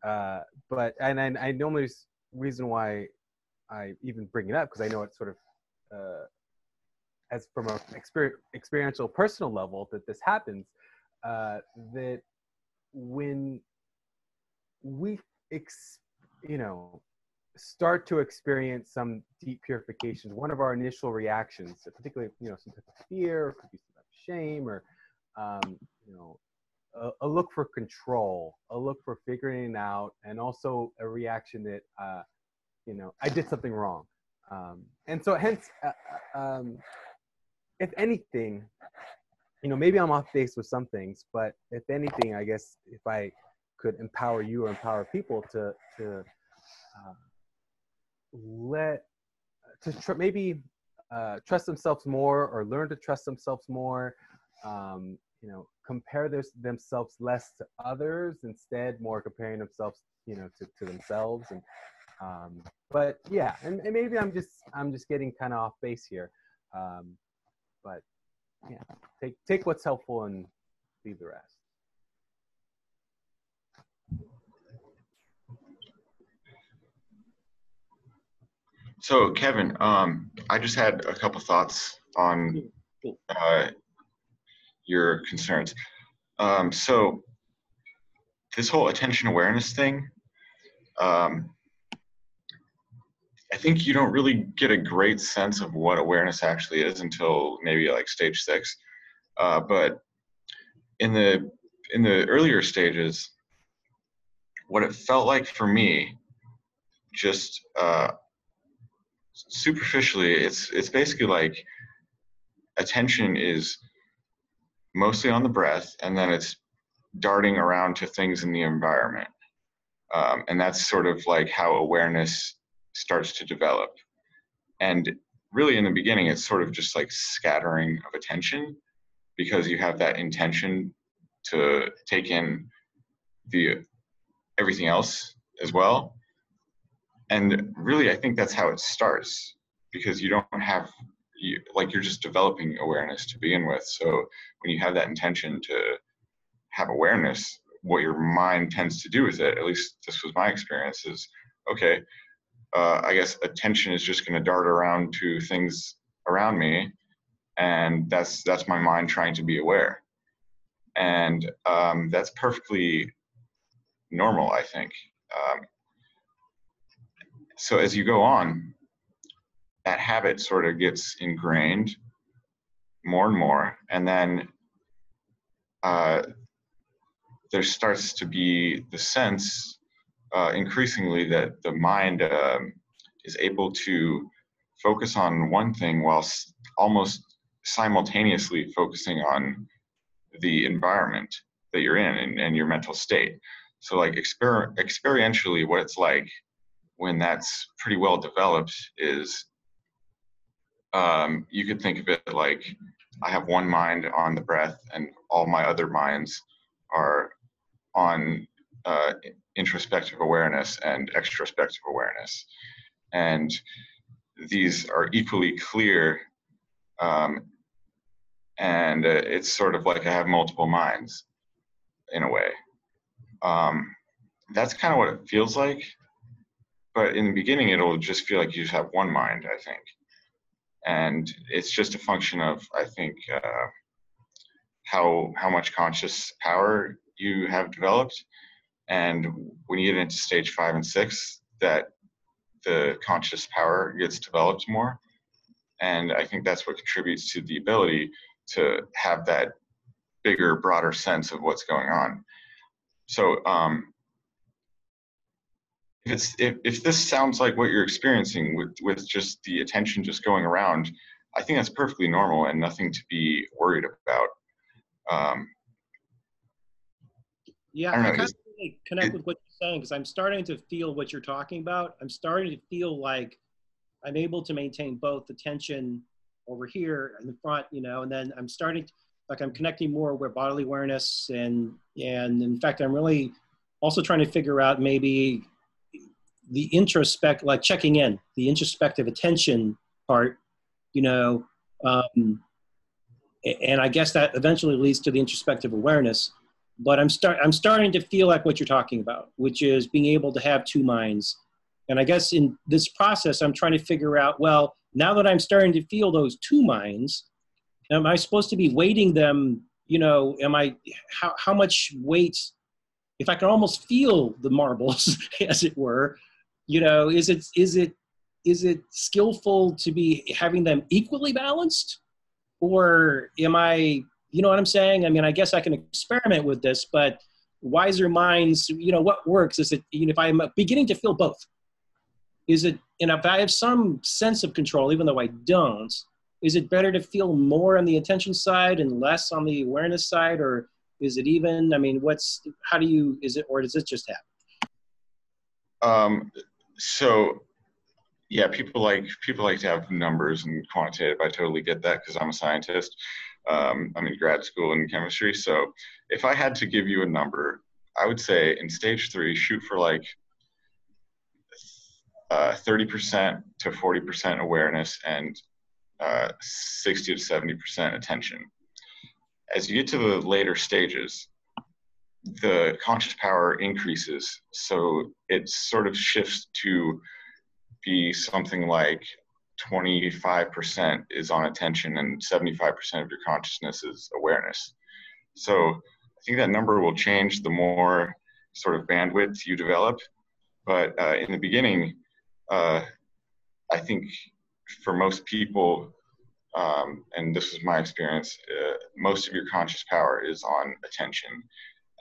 S3: uh, but and I, I normally reason why I even bring it up because I know it's sort of uh, as from a exper- experiential personal level that this happens uh, that when we ex, you know start to experience some deep purifications, one of our initial reactions, particularly you know some type of fear, could be some type of shame, or um, you know a, a, look for control, a look for figuring it out, and also a reaction that uh, you know I did something wrong. Um, and so hence, uh, uh um, if anything, you know maybe I'm off base with some things, but if anything, I guess if I could empower you or empower people to to uh, let to tr- maybe uh, trust themselves more or learn to trust themselves more um, you know compare their, themselves less to others instead more comparing themselves you know to, to themselves and um, but yeah and, and, maybe i'm just i'm just getting kind of off base here um, but yeah take take what's helpful and leave the rest
S7: So, Kevin, um, I just had a couple thoughts on uh, your concerns. Um, so, this whole attention awareness thing, um, I think you don't really get a great sense of what awareness actually is until maybe like stage six. Uh, but in the in the earlier stages, what it felt like for me, just uh, superficially, it's it's basically like attention is mostly on the breath, and then it's darting around to things in the environment, um, and that's sort of like how awareness starts to develop. And really, in the beginning, it's sort of just like scattering of attention because you have that intention to take in the everything else as well and really i think that's how it starts because you don't have you, like you're just developing awareness to begin with so when you have that intention to have awareness what your mind tends to do with it at least this was my experience is okay uh, i guess attention is just going to dart around to things around me and that's that's my mind trying to be aware. And um, that's perfectly normal i think. Um, so as you go on, that habit sort of gets ingrained more and more, and then uh, there starts to be the sense uh, increasingly that the mind um, is able to focus on one thing while almost simultaneously focusing on the environment that you're in and, and your mental state. So, like exper- experientially, what it's like when that's pretty well developed is um, you could think of it like I have one mind on the breath, and all my other minds are on uh, introspective awareness and extrospective awareness. And these are equally clear. Um, and uh, it's sort of like I have multiple minds in a way. Um, that's kind of what it feels like but in the beginning it'll just feel like you just have one mind i think and it's just a function of i think uh, how how much conscious power you have developed and when you get into stage five and six that the conscious power gets developed more. And i think that's what contributes to the ability to have that bigger broader sense of what's going on. So um, if it's if, if this sounds like what you're experiencing with with just the attention just going around i think that's perfectly normal and nothing to be worried about. Um,
S8: yeah i, I kind of connect with what you're saying because i'm starting to feel what you're talking about i'm starting to feel like i'm able to maintain both the tension over here in the front you know and then i'm starting to, like i'm connecting more with bodily awareness and and in fact i'm really also trying to figure out maybe the introspect, like checking in, the introspective attention part, you know, um, and I guess that eventually leads to the introspective awareness. But I'm start I'm starting to feel like what you're talking about, which is being able to have two minds. And I guess in this process, I'm trying to figure out, well, now that I'm starting to feel those two minds, am I supposed to be weighting them? You know, am I how how much weight? If I can almost feel the marbles, as it were, you know, is it is it is it skillful to be having them equally balanced, or am I, you know, what I'm saying? I mean, I guess I can experiment with this, but wiser minds, you know, what works is it, you know, if I'm beginning to feel both, is it, and if I have some sense of control, even though I don't, is it better to feel more on the attention side and less on the awareness side, or is it even? I mean, what's how do you is it, or does it just happen?
S7: Um, so yeah, people like people like to have numbers and quantitative. I totally get that because I'm a scientist. Um, I'm in grad school in chemistry. So if I had to give you a number, I would say in stage three, shoot for like uh, 30% to 40% awareness and uh, 60 to 70% attention. As you get to the later stages, the conscious power increases. So it sort of shifts to be something like 25% is on attention and 75% of your consciousness is awareness. So I think that number will change the more sort of bandwidth you develop. But uh, in the beginning, uh, I think for most people, um, and this is my experience, uh, most of your conscious power is on attention,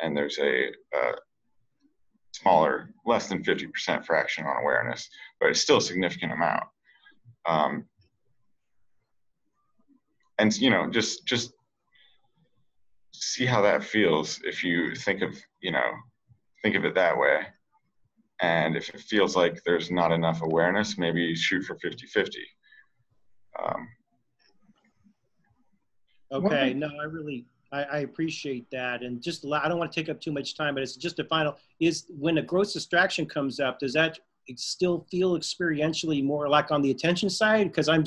S7: and there's a, a smaller, less than 50% fraction on awareness, but it's still a significant amount. Um, and you know, just just see how that feels if you think of you know think of it that way. And if it feels like there's not enough awareness maybe shoot for 50 50 um,
S8: okay no i really I, I, appreciate that. And just i don't want to take up too much time but it's just a final is when a gross distraction comes up does that still feel experientially more like on the attention side because i'm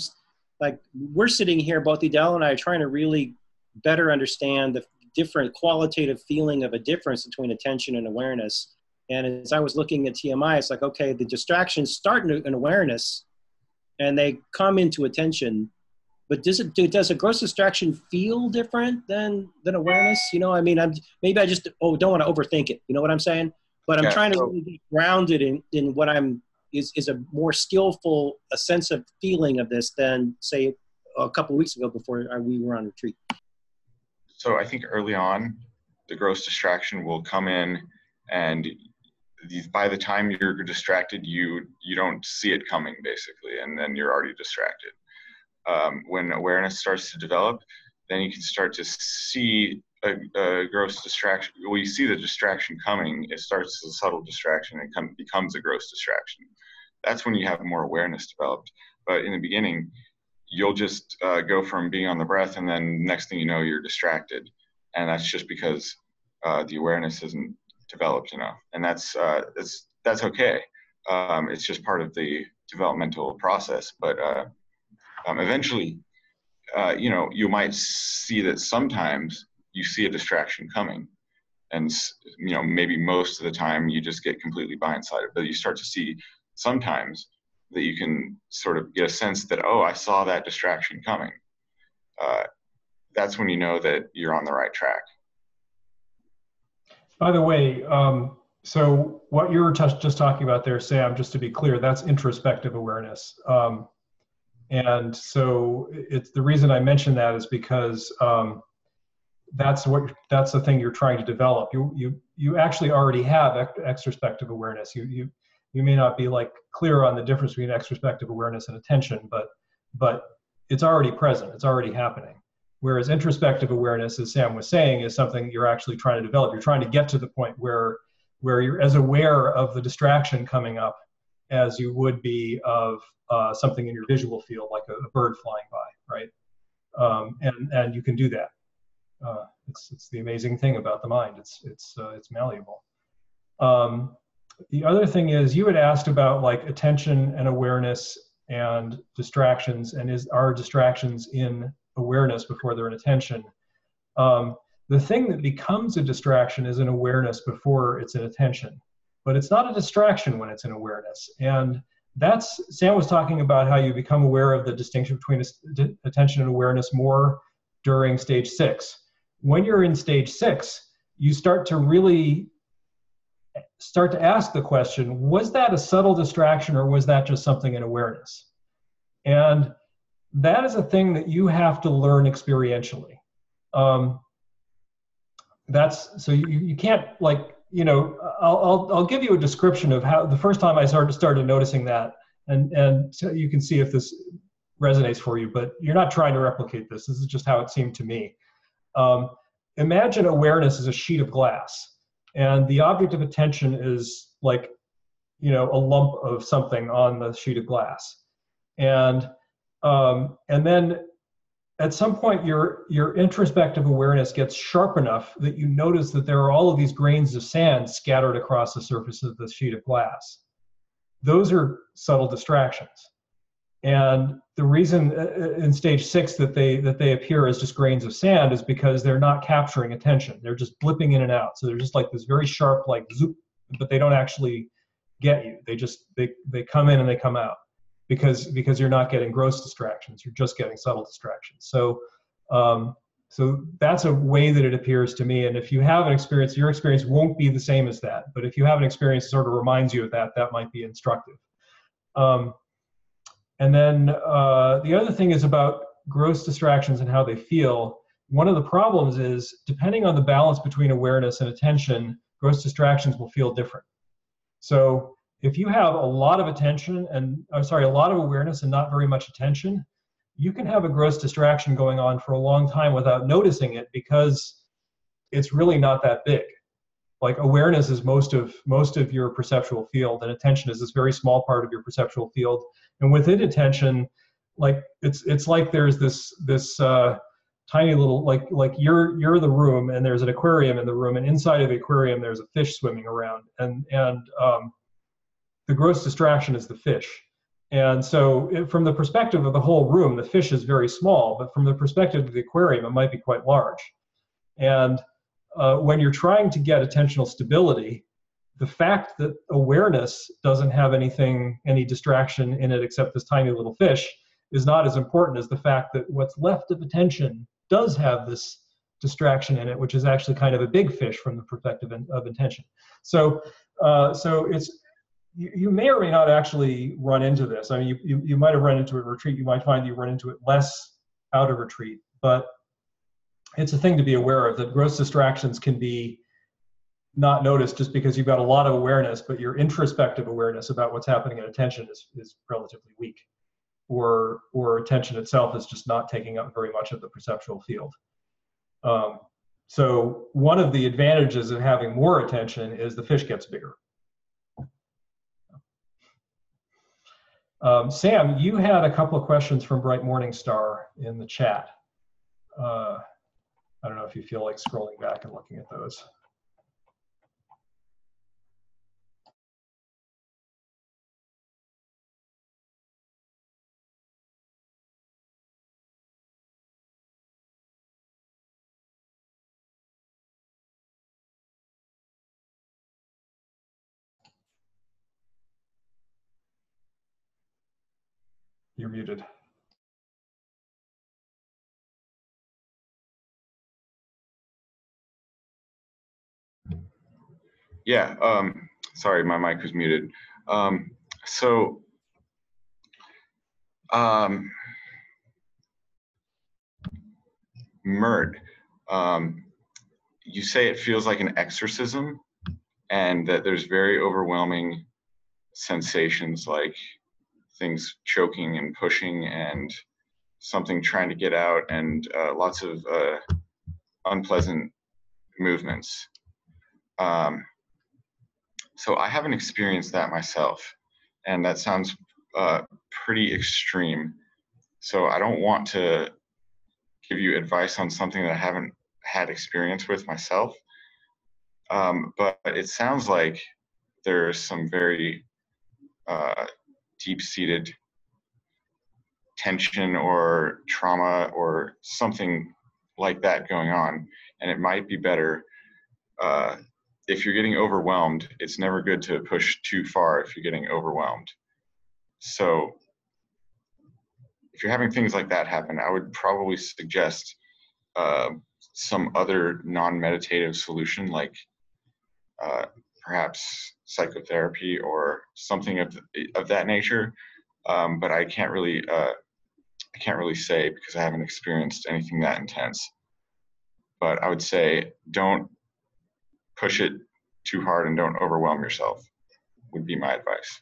S8: like we're sitting here both Edel and i are trying to really better understand the different qualitative feeling of a difference between attention and awareness. And as I was looking at TMI, it's like, okay, the distractions start in awareness and they come into attention. But does it does a gross distraction feel different than than awareness? You know, I mean, I'm maybe I just oh don't want to overthink it. You know what I'm saying? But I'm yeah, trying to really be grounded in in what I'm is is a more skillful a sense of feeling of this than say a couple weeks ago before we were on retreat.
S7: So I think early on, the gross distraction will come in, and by the time you're distracted, you you don't see it coming basically, and then you're already distracted. Um, when awareness starts to develop, then you can start to see a, a, gross distraction. You see the distraction coming. It starts as a subtle distraction and come, becomes a gross distraction. That's when you have more awareness developed. But in the beginning, you'll just uh, go from being on the breath and then next thing you know you're distracted and that's just because uh, the awareness isn't developed enough and that's uh, that's that's okay um, it's just part of the developmental process but uh, um, eventually uh, you know you might see that sometimes you see a distraction coming. And you know maybe most of the time you just get completely blindsided but you start to see sometimes that you can sort of get a sense that oh i saw that distraction coming. Uh, that's when you know that you're on the right track.
S1: By the way um, so what you were t- just talking about there sam just to be clear that's introspective awareness. Um, and so it's the reason i mention that is because um, that's what that's the thing you're trying to develop you you you actually already have ex- extrospective awareness you you you may not be like clear on the difference between extrospective awareness and attention, but but it's already present, it's already happening. Whereas introspective awareness, as Sam was saying, is something you're actually trying to develop. You're trying to get to the point where where you're as aware of the distraction coming up as you would be of uh, something in your visual field, like a, a bird flying by, right? Um, and and you can do that. Uh, it's it's the amazing thing about the mind. It's it's uh, it's malleable. Um, the other thing is you had asked about like attention and awareness and distractions and is are distractions in awareness before they're in attention um, the thing that becomes a distraction is an awareness before it's an attention but it's not a distraction when it's an awareness and that's sam was talking about how you become aware of the distinction between attention and awareness more during stage six when you're in stage six you start to really start to ask the question was that a subtle distraction or was that just something in awareness? And that is a thing that you have to learn experientially. Um, that's so you, you can't like you know I'll, I'll I'll give you a description of how the first time I started started noticing that and and so you can see if this resonates for you but you're not trying to replicate this this is just how it seemed to me um, imagine awareness as a sheet of glass and the object of attention is like you know a lump of something on the sheet of glass. And um, and then at some point your your introspective awareness gets sharp enough that you notice that there are all of these grains of sand scattered across the surface of the sheet of glass. Those are subtle distractions and the reason uh, uh, in stage six that they that they appear as just grains of sand is because they're not capturing attention. They're just blipping in and out. So they're just like this very sharp, like zoop, but they don't actually get you. They just they they come in and they come out because because you're not getting gross distractions. You're just getting subtle distractions. So um, so that's a way that it appears to me. And if you have an experience, your experience won't be the same as that. But if you have an experience that sort of reminds you of that, that might be instructive. Um, and then uh, the other thing is about gross distractions and how they feel. One of the problems is depending on the balance between awareness and attention, gross distractions will feel different. So if you have a lot of attention and I'm sorry, a lot of awareness and not very much attention, you can have a gross distraction going on for a long time without noticing it because it's really not that big like awareness is most of most of your perceptual field and attention is this very small part of your perceptual field and within attention like it's it's like there's this this uh, tiny little like like you're you're the room and there's an aquarium in the room and inside of the aquarium there's a fish swimming around and and um, the gross distraction is the fish. And so it, from the perspective of the whole room the fish is very small but from the perspective of the aquarium it might be quite large. And uh, when you're trying to get attentional stability, the fact that awareness doesn't have anything, any distraction in it except this tiny little fish is not as important as the fact that what's left of attention does have this distraction in it, which is actually kind of a big fish from the perspective of intention. So, uh, so it's you, you, may or may not actually run into this. I mean, you, you, you might have run into it retreat. You might find you run into it less out of retreat, but it's a thing to be aware of that gross distractions can be not noticed just because you've got a lot of awareness, but your introspective awareness about what's happening in attention is, is relatively weak. Or, or attention itself is just not taking up very much of the perceptual field. Um, so one of the advantages of having more attention is the fish gets bigger. Um, Sam, you had a couple of questions from Bright Morningstar in the chat. Uh, I don't know if you feel like scrolling back and looking at those. Muted.
S7: Yeah, um, sorry, my mic was muted. Um, so, um, Mert, um, you say it feels like an exorcism and that there's very overwhelming sensations like things choking and pushing and something trying to get out and uh, lots of uh, unpleasant movements. Um, so I haven't experienced that myself, and that sounds uh, pretty extreme. So I don't want to give you advice on something that I haven't had experience with myself. Um, but it sounds like there's some very uh, deep-seated tension or trauma or something like that going on, and it might be better uh, if you're getting overwhelmed, it's never good to push too far if you're getting overwhelmed. So if you're having things like that happen, I would probably suggest uh, some other non-meditative solution like uh, perhaps psychotherapy or something of of that nature. Um, but I can't really uh, I can't really say because I haven't experienced anything that intense. But I would say don't push it too hard and don't overwhelm yourself. Would be my advice.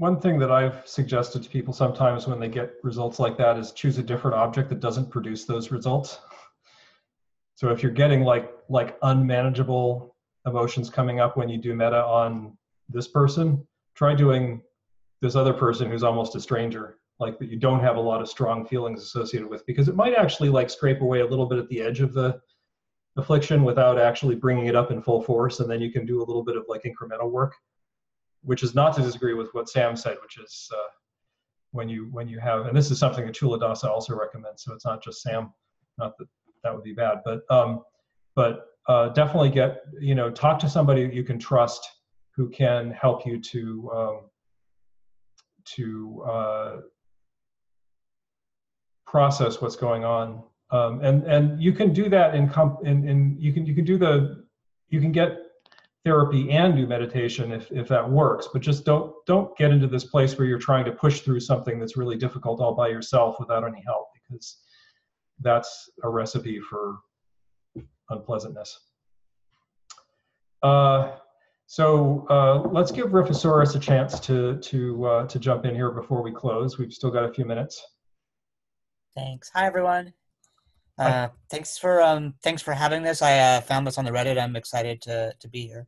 S1: One thing that I've suggested to people sometimes when they get results like that is choose a different object that doesn't produce those results. So if you're getting like like unmanageable emotions coming up when you do metta on this person, try doing this other person who's almost a stranger, like that you don't have a lot of strong feelings associated with, because it might actually like scrape away a little bit at the edge of the affliction without actually bringing it up in full force, and then you can do a little bit of like incremental work which is not to disagree with what Sam said, which is uh, when you when you have, and this is something that Culadasa also recommends. So it's not just Sam. Not that that would be bad, but um, but uh, definitely get you know talk to somebody you can trust who can help you to um, to uh, process what's going on. Um, and and you can do that in, comp- in in you can you can do the you can get therapy and do meditation if, if that works but just don't don't get into this place where you're trying to push through something that's really difficult all by yourself without any help because that's a recipe for unpleasantness uh, so uh, let's give Rickasaurus a chance to to uh, to jump in here before we close. We've still got a few minutes.
S9: Thanks. Hi everyone. Uh, thanks for um, thanks for having this. I uh, found this on the Reddit. I'm excited to to be here.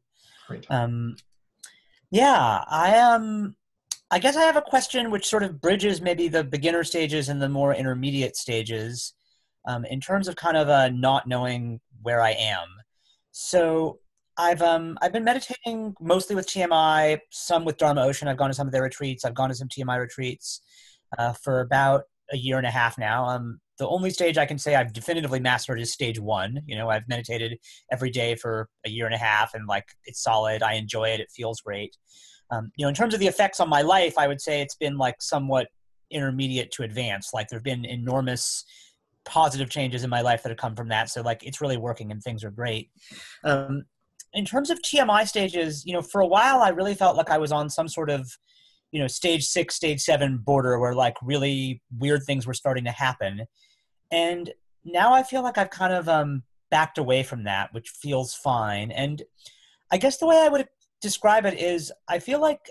S1: Great.
S9: Um, yeah, I um, I guess I have a question which sort of bridges maybe the beginner stages and the more intermediate stages, um, in terms of kind of uh, not knowing where I am. So I've um I've been meditating mostly with TMI, some with Dharma Ocean. I've gone to some of their retreats. I've gone to some TMI retreats uh, for about a year and a half now. Um, the only stage I can say I've definitively mastered is stage one. You know, I've meditated every day for a year and a half, and like it's solid. I enjoy it. It feels great. Um, you know, in terms of the effects on my life, I would say it's been like somewhat intermediate to advanced. Like there've been enormous positive changes in my life that have come from that. So like it's really working and things are great. Um, in terms of TMI stages, you know, for a while I really felt like I was on some sort of you know stage six stage seven border where like really weird things were starting to happen and now I feel like I've kind of um, backed away from that, which feels fine. And I guess the way I would describe it is I feel like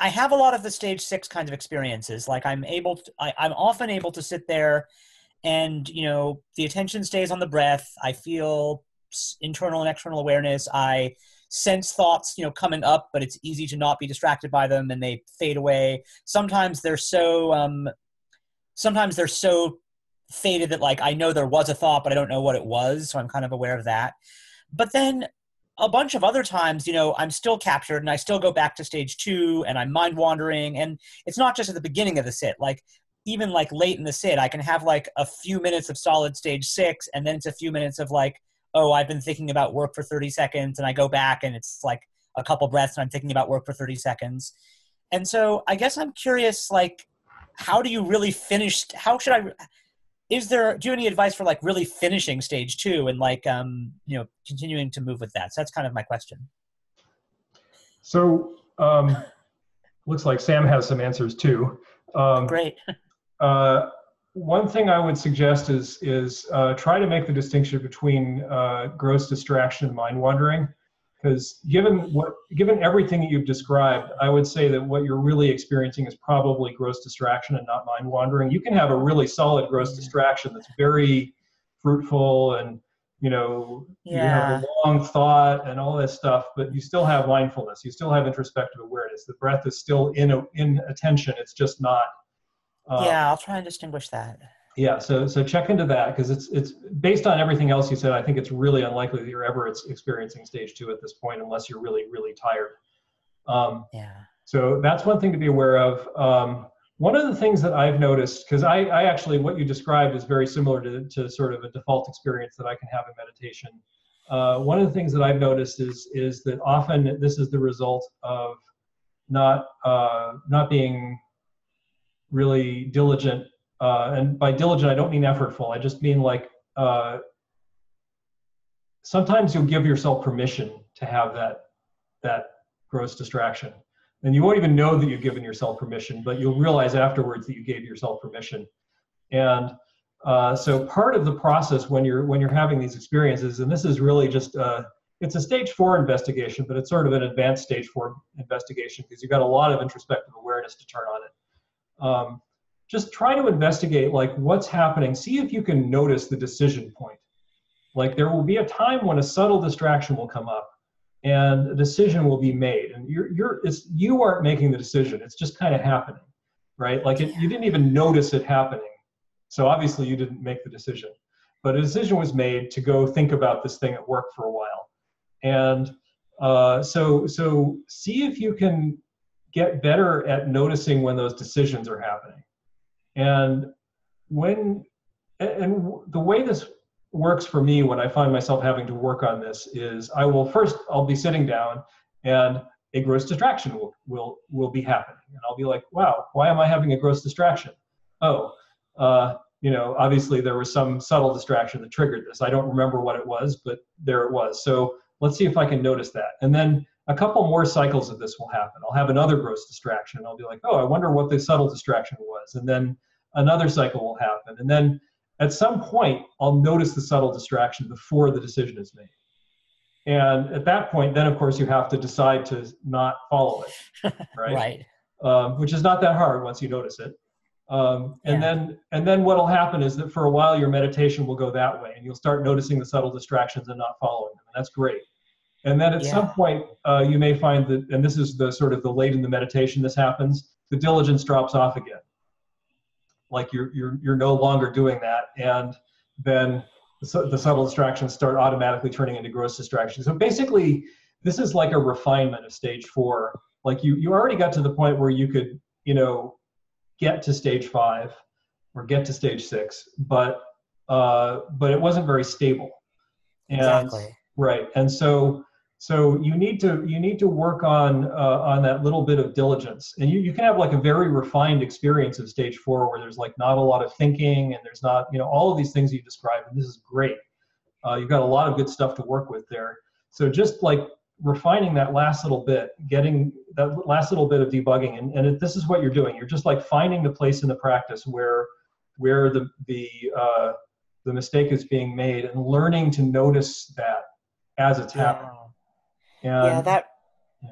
S9: I have a lot of the stage six kinds of experiences. Like I'm able to, I, I'm often able to sit there and, you know, the attention stays on the breath. I feel internal and external awareness. I sense thoughts, you know, coming up, but it's easy to not be distracted by them and they fade away. Sometimes they're so, um, sometimes they're so faded that like I know there was a thought, but I don't know what it was, so I'm kind of aware of that. But then a bunch of other times, you know, I'm still captured and I still go back to stage two and I'm mind wandering. And it's not just at the beginning of the sit, like even like late in the sit, I can have like a few minutes of solid stage six, and then it's a few minutes of like, oh, I've been thinking about work for 30 seconds, and I go back and it's like a couple breaths and I'm thinking about work for 30 seconds. And so I guess I'm curious, like, how do you really finish? How should I? is there do you have any advice for like really finishing stage two and like um you know continuing to move with that so that's kind of my question
S1: so um looks like sam has some answers too um,
S9: great
S1: uh, one thing i would suggest is is uh, try to make the distinction between uh, gross distraction and mind wandering because given what given everything that you've described i would say that what you're really experiencing is probably gross distraction and not mind wandering. You can have a really solid gross distraction that's very fruitful and you know
S9: yeah.
S1: you have a long thought and all this stuff but you still have mindfulness. You still have introspective awareness. The breath is still in a, in attention. It's just not
S9: um, yeah i'll try and distinguish that
S1: yeah, so so check into that because it's it's based on everything else you said. I think it's really unlikely that you're ever experiencing stage two at this point, unless you're really really tired. Um,
S9: yeah.
S1: So that's one thing to be aware of. Um, one of the things that I've noticed, because I, I actually what you described is very similar to to sort of a default experience that I can have in meditation. Uh, one of the things that I've noticed is is that often this is the result of not uh, not being really diligent uh, and by diligent, I don't mean effortful. I just mean like uh, sometimes you'll give yourself permission to have that that gross distraction, and you won't even know that you've given yourself permission, but you'll realize afterwards that you gave yourself permission. And uh, so part of the process when you're when you're having these experiences, and this is really just uh, it's a stage four investigation, but it's sort of an advanced stage four investigation because you've got a lot of introspective awareness to turn on it. Um, just try to investigate like what's happening. See if you can notice the decision point. Like there will be a time when a subtle distraction will come up and a decision will be made. And you're you're it's you aren't making the decision. It's just kind of happening right? Like it, you didn't even notice it happening. So obviously you didn't make the decision. But a decision was made to go think about this thing at work for a while. And uh, so so see if you can get better at noticing when those decisions are happening. And when and the way this works for me when I find myself having to work on this is I will first I'll be sitting down and a gross distraction will will will be happening. And I'll be like wow why am I having a gross distraction? Oh uh, you know obviously there was some subtle distraction that triggered this. I don't remember what it was but there it was. So let's see if I can notice that. And then a couple more cycles of this will happen. I'll have another gross distraction. I'll be like oh I wonder what the subtle distraction was. And then another cycle will happen. And then at some point i'll notice the subtle distraction before the decision is made. And at that point then of course you have to decide to not follow it right?
S9: Right.
S1: um, which is not that hard once you notice it. Um, and
S9: Yeah.
S1: then and then what'll happen is that for a while your meditation will go that way and you'll start noticing the subtle distractions and not following them. And that's great and then at some point uh, you may find that and this is the sort of the late in the meditation this happens the diligence drops off again. Like you're you're you're no longer doing that and then the, the subtle distractions start automatically turning into gross distractions. So basically this is like a refinement of stage four. Like you you already got to the point where you could you know get to stage five or get to stage six but uh but it wasn't very stable. And
S9: Exactly.
S1: right and so so you need to you need to work on uh, on that little bit of diligence. And you, you can have like a very refined experience of stage four where there's like not a lot of thinking and there's not you know all of these things you described and this is great. Uh, you've got a lot of good stuff to work with there. So just like refining that last little bit getting that last little bit of debugging and, and it, this is what you're doing. You're just like finding the place in the practice where where the the uh, the mistake is being made and learning to notice that as it's happening. And
S9: yeah, that.
S1: yeah.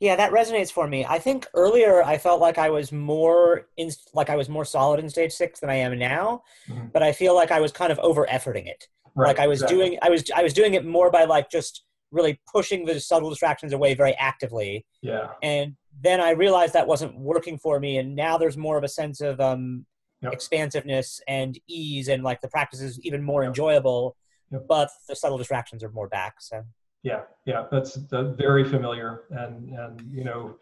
S9: Yeah, that resonates for me. I think earlier I felt like I was more in, like I was more solid in stage six than I am now,
S1: Mhm.
S9: but I feel like I was kind of over efforting it.
S1: right,
S9: like I was
S1: exactly.
S9: doing, I was, I was doing it more by like just really pushing the subtle distractions away very actively,
S1: yeah
S9: and then I realized that wasn't working for me, and now there's more of a sense of um,
S1: Yep.
S9: expansiveness and ease, and like the practice is even more
S1: Yep.
S9: enjoyable,
S1: Yep.
S9: but the subtle distractions are more back. So.
S1: Yeah yeah that's uh, very familiar and and you know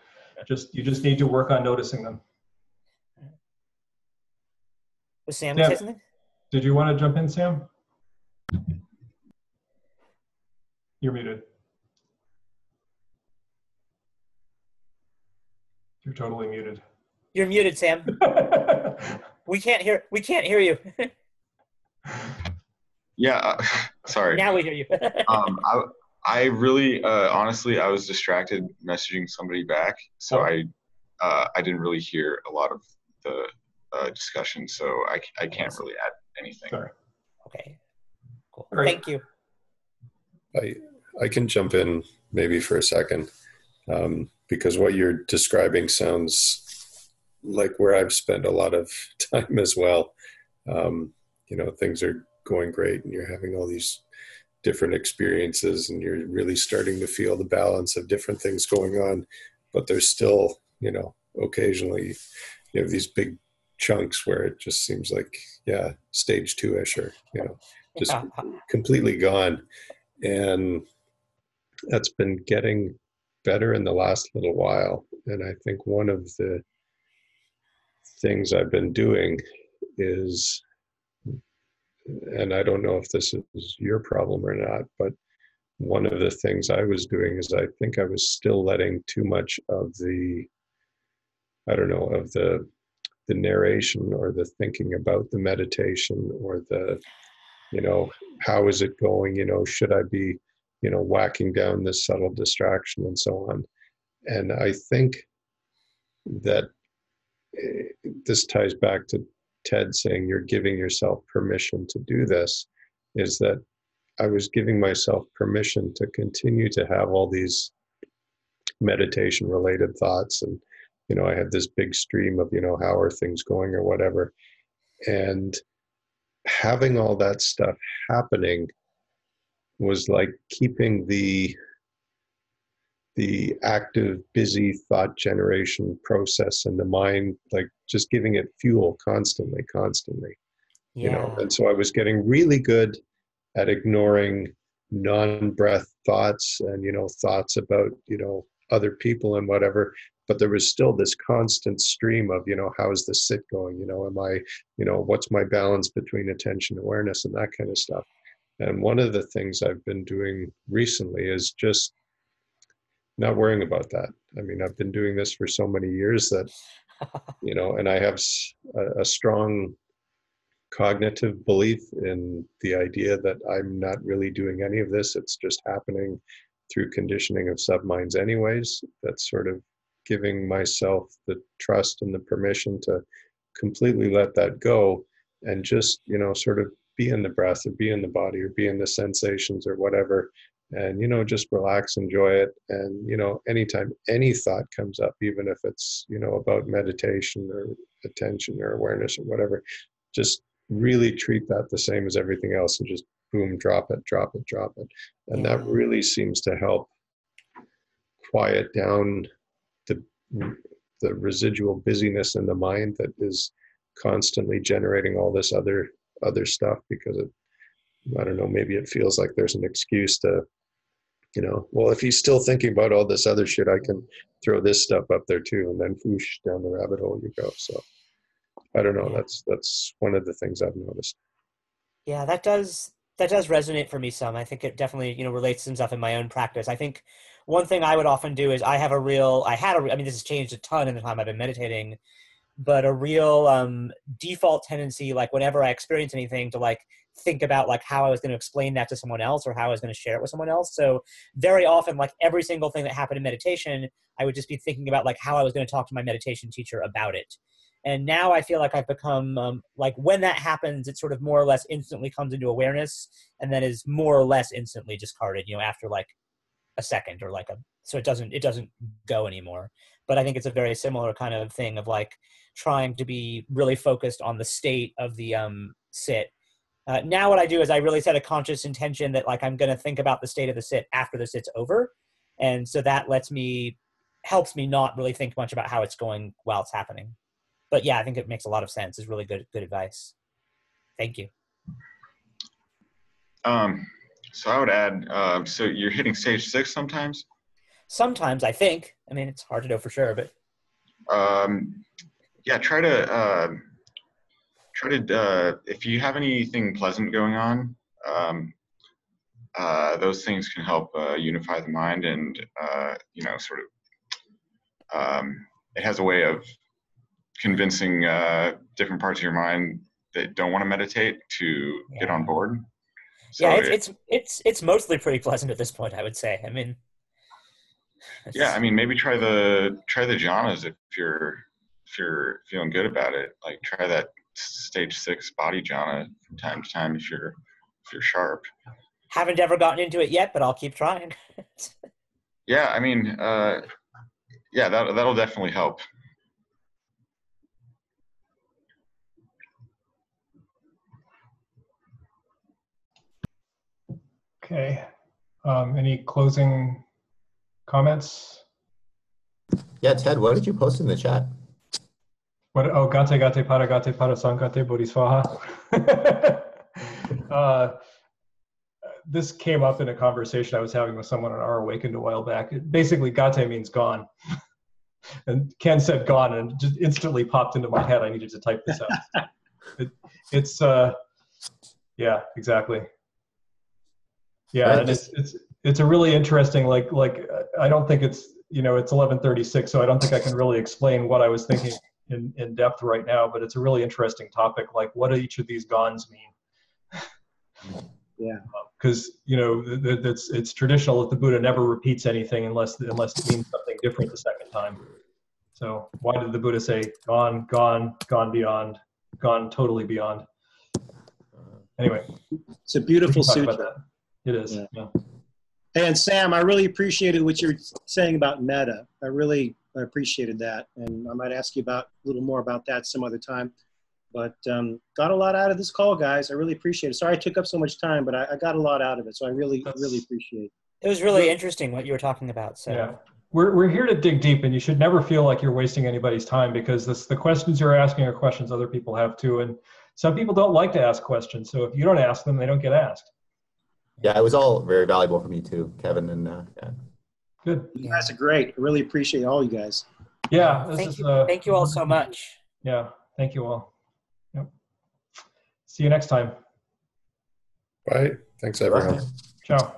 S1: just you just need to work on noticing them
S9: Was Sam
S1: Yeah.
S9: something?
S1: did you want to jump in sam you're muted you're totally muted
S9: You're muted, Sam. We can't hear. We can't hear you.
S7: Yeah, uh, sorry.
S9: now we hear you.
S7: um, I, I really, uh, honestly, I was distracted messaging somebody back, so
S1: Oh.
S7: I, uh, I didn't really hear a lot of the uh, discussion, so I, I can't really add anything.
S1: sorry
S9: okay. Cool.
S1: Great.
S9: Thank you.
S10: I I can jump in maybe for a second um, because what you're describing sounds like where I've spent a lot of time as well. Um, you know, things are going great, and you're having all these different experiences, and you're really starting to feel the balance of different things going on. But there's still, you know, occasionally you have these big chunks where it just seems like, yeah, stage two ish or you know, just
S9: Yeah.
S10: completely gone and that's been getting better in the last little while and i think one of the things i've been doing is and i don't know if this is your problem or not but one of the things i was doing is i think i was still letting too much of the i don't know of the the narration or the thinking about the meditation or the you know how is it going? You know should i be you know whacking down this subtle distraction and so on? And i think that eh, this ties back to ted saying you're giving yourself permission to do this is that i was giving myself permission to continue to have all these meditation related thoughts. And you know i had this big stream of you know how are things going or whatever. And having all that stuff happening was like keeping the the active busy thought generation process in the mind like just giving it fuel constantly constantly yeah. you know? And so i was getting really good at ignoring non-breath thoughts and you know thoughts about you know other people and whatever. But there was still this constant stream of you know how is the sit going? You know am i you know what's my balance between attention awareness and that kind of stuff? And one of the things i've been doing recently is just not worrying about that. I mean i've been doing this for so many years that you know and i have a, a strong cognitive belief in the idea that i'm not really doing any of this. It's just happening through conditioning of subminds anyways. That's sort of giving myself the trust and the permission to completely let that go and just you know sort of be in the breath or be in the body or be in the sensations or whatever and you know just relax enjoy it and you know anytime any thought comes up even if it's you know about meditation or attention or awareness or whatever just really treat that the same as everything else and just boom drop it drop it drop it and yeah. that really seems to help quiet down the residual busyness in the mind that is constantly generating all this other other stuff because it i don't know maybe it feels like there's an excuse to you know well if he's still thinking about all this other shit i can throw this stuff up there too and then whoosh down the rabbit hole you go. So i don't know. That's that's one of the things i've noticed.
S9: Yeah that does that does resonate for me some. I think it definitely you know relates some stuff in my own practice. I think one thing I would often do is I have a real, I had a, I mean, this has changed a ton in the time I've been meditating, but a real um, default tendency, like whenever I experience anything, to like think about like how I was going to explain that to someone else or how I was going to share it with someone else. So very often, like every single thing that happened in meditation, I would just be thinking about like how I was going to talk to my meditation teacher about it. And now I feel like I've become um, like when that happens, it sort of more or less instantly comes into awareness and then is more or less instantly discarded, you know, after like a second or like a so it doesn't it doesn't go anymore but i think it's a very similar kind of thing of like trying to be really focused on the state of the um sit uh, now what i do is i really set a conscious intention that like i'm going to think about the state of the sit after the sit's over and so that lets me helps me not really think much about how it's going while it's happening but yeah i think it makes a lot of sense it's really good good advice thank you
S7: um so I would add, uh, so you're hitting stage six sometimes?
S9: Sometimes, I think. I mean, it's hard to know for sure, but.
S7: Um, yeah, try to, uh, try to, uh, if you have anything pleasant going on, um, uh, those things can help uh, unify the mind and, uh, you know, sort of, um, it has a way of convincing uh, different parts of your mind that don't want to meditate to yeah. get on board.
S9: So yeah, it's, it's it's it's mostly pretty pleasant at this point. I would say. I mean,
S7: yeah, I mean, maybe try the try the jhanas if you're if you're feeling good about it. Like try that stage six body jhana from time to time if you're if you're sharp.
S9: Haven't ever gotten into it yet, but I'll keep trying.
S7: yeah, I mean, uh, yeah, that that'll definitely help.
S1: Okay. Um, any closing comments?
S6: Yeah, Ted, what did you post in the chat?
S1: What? Oh, gate gate para gate para samgate bodhisvaha. uh, this came up in a conversation I was having with someone on our Awakened a while back. It, basically, gate means gone. and Ken said gone, and just instantly popped into my head. I needed to type this out. it, it's, uh, yeah, exactly. Yeah, and it's it's it's a really interesting like like I don't think it's you know it's 11:36, so I don't think I can really explain what I was thinking in, in depth right now, but it's a really interesting topic. Like, what do each of these gons mean?
S8: Yeah.
S1: Um, because you know th- it's it's traditional that the Buddha never repeats anything unless unless it means something different the second time. So why did the Buddha say gone, gone, gone beyond, gone totally beyond? Anyway,
S8: It's a beautiful sutra.
S1: It is.
S8: Yeah.
S1: yeah.
S8: And Sam, I really appreciated what you're saying about metta. I really appreciated that, and I might ask you about a little more about that some other time. But um, got a lot out of this call, guys. I really appreciate it. Sorry I took up so much time, but I, I got a lot out of it, so I really, really appreciate it.
S9: It was really interesting what you were talking about. So
S1: Yeah. We're, we're here to dig deep, and you should never feel like you're wasting anybody's time because this, the questions you're asking are questions other people have too. And some people don't like to ask questions. So if you don't ask them, they don't get asked.
S6: Yeah, it was all very valuable for me too, Kevin. And uh, yeah.
S1: Good.
S8: You guys are great. I really appreciate all you guys.
S1: Yeah. This
S9: thank
S1: is,
S9: you,
S1: uh,
S9: thank you all so much.
S1: Yeah. Thank you all. Yep. See you next time.
S10: Bye. Thanks, everyone.
S1: Ciao.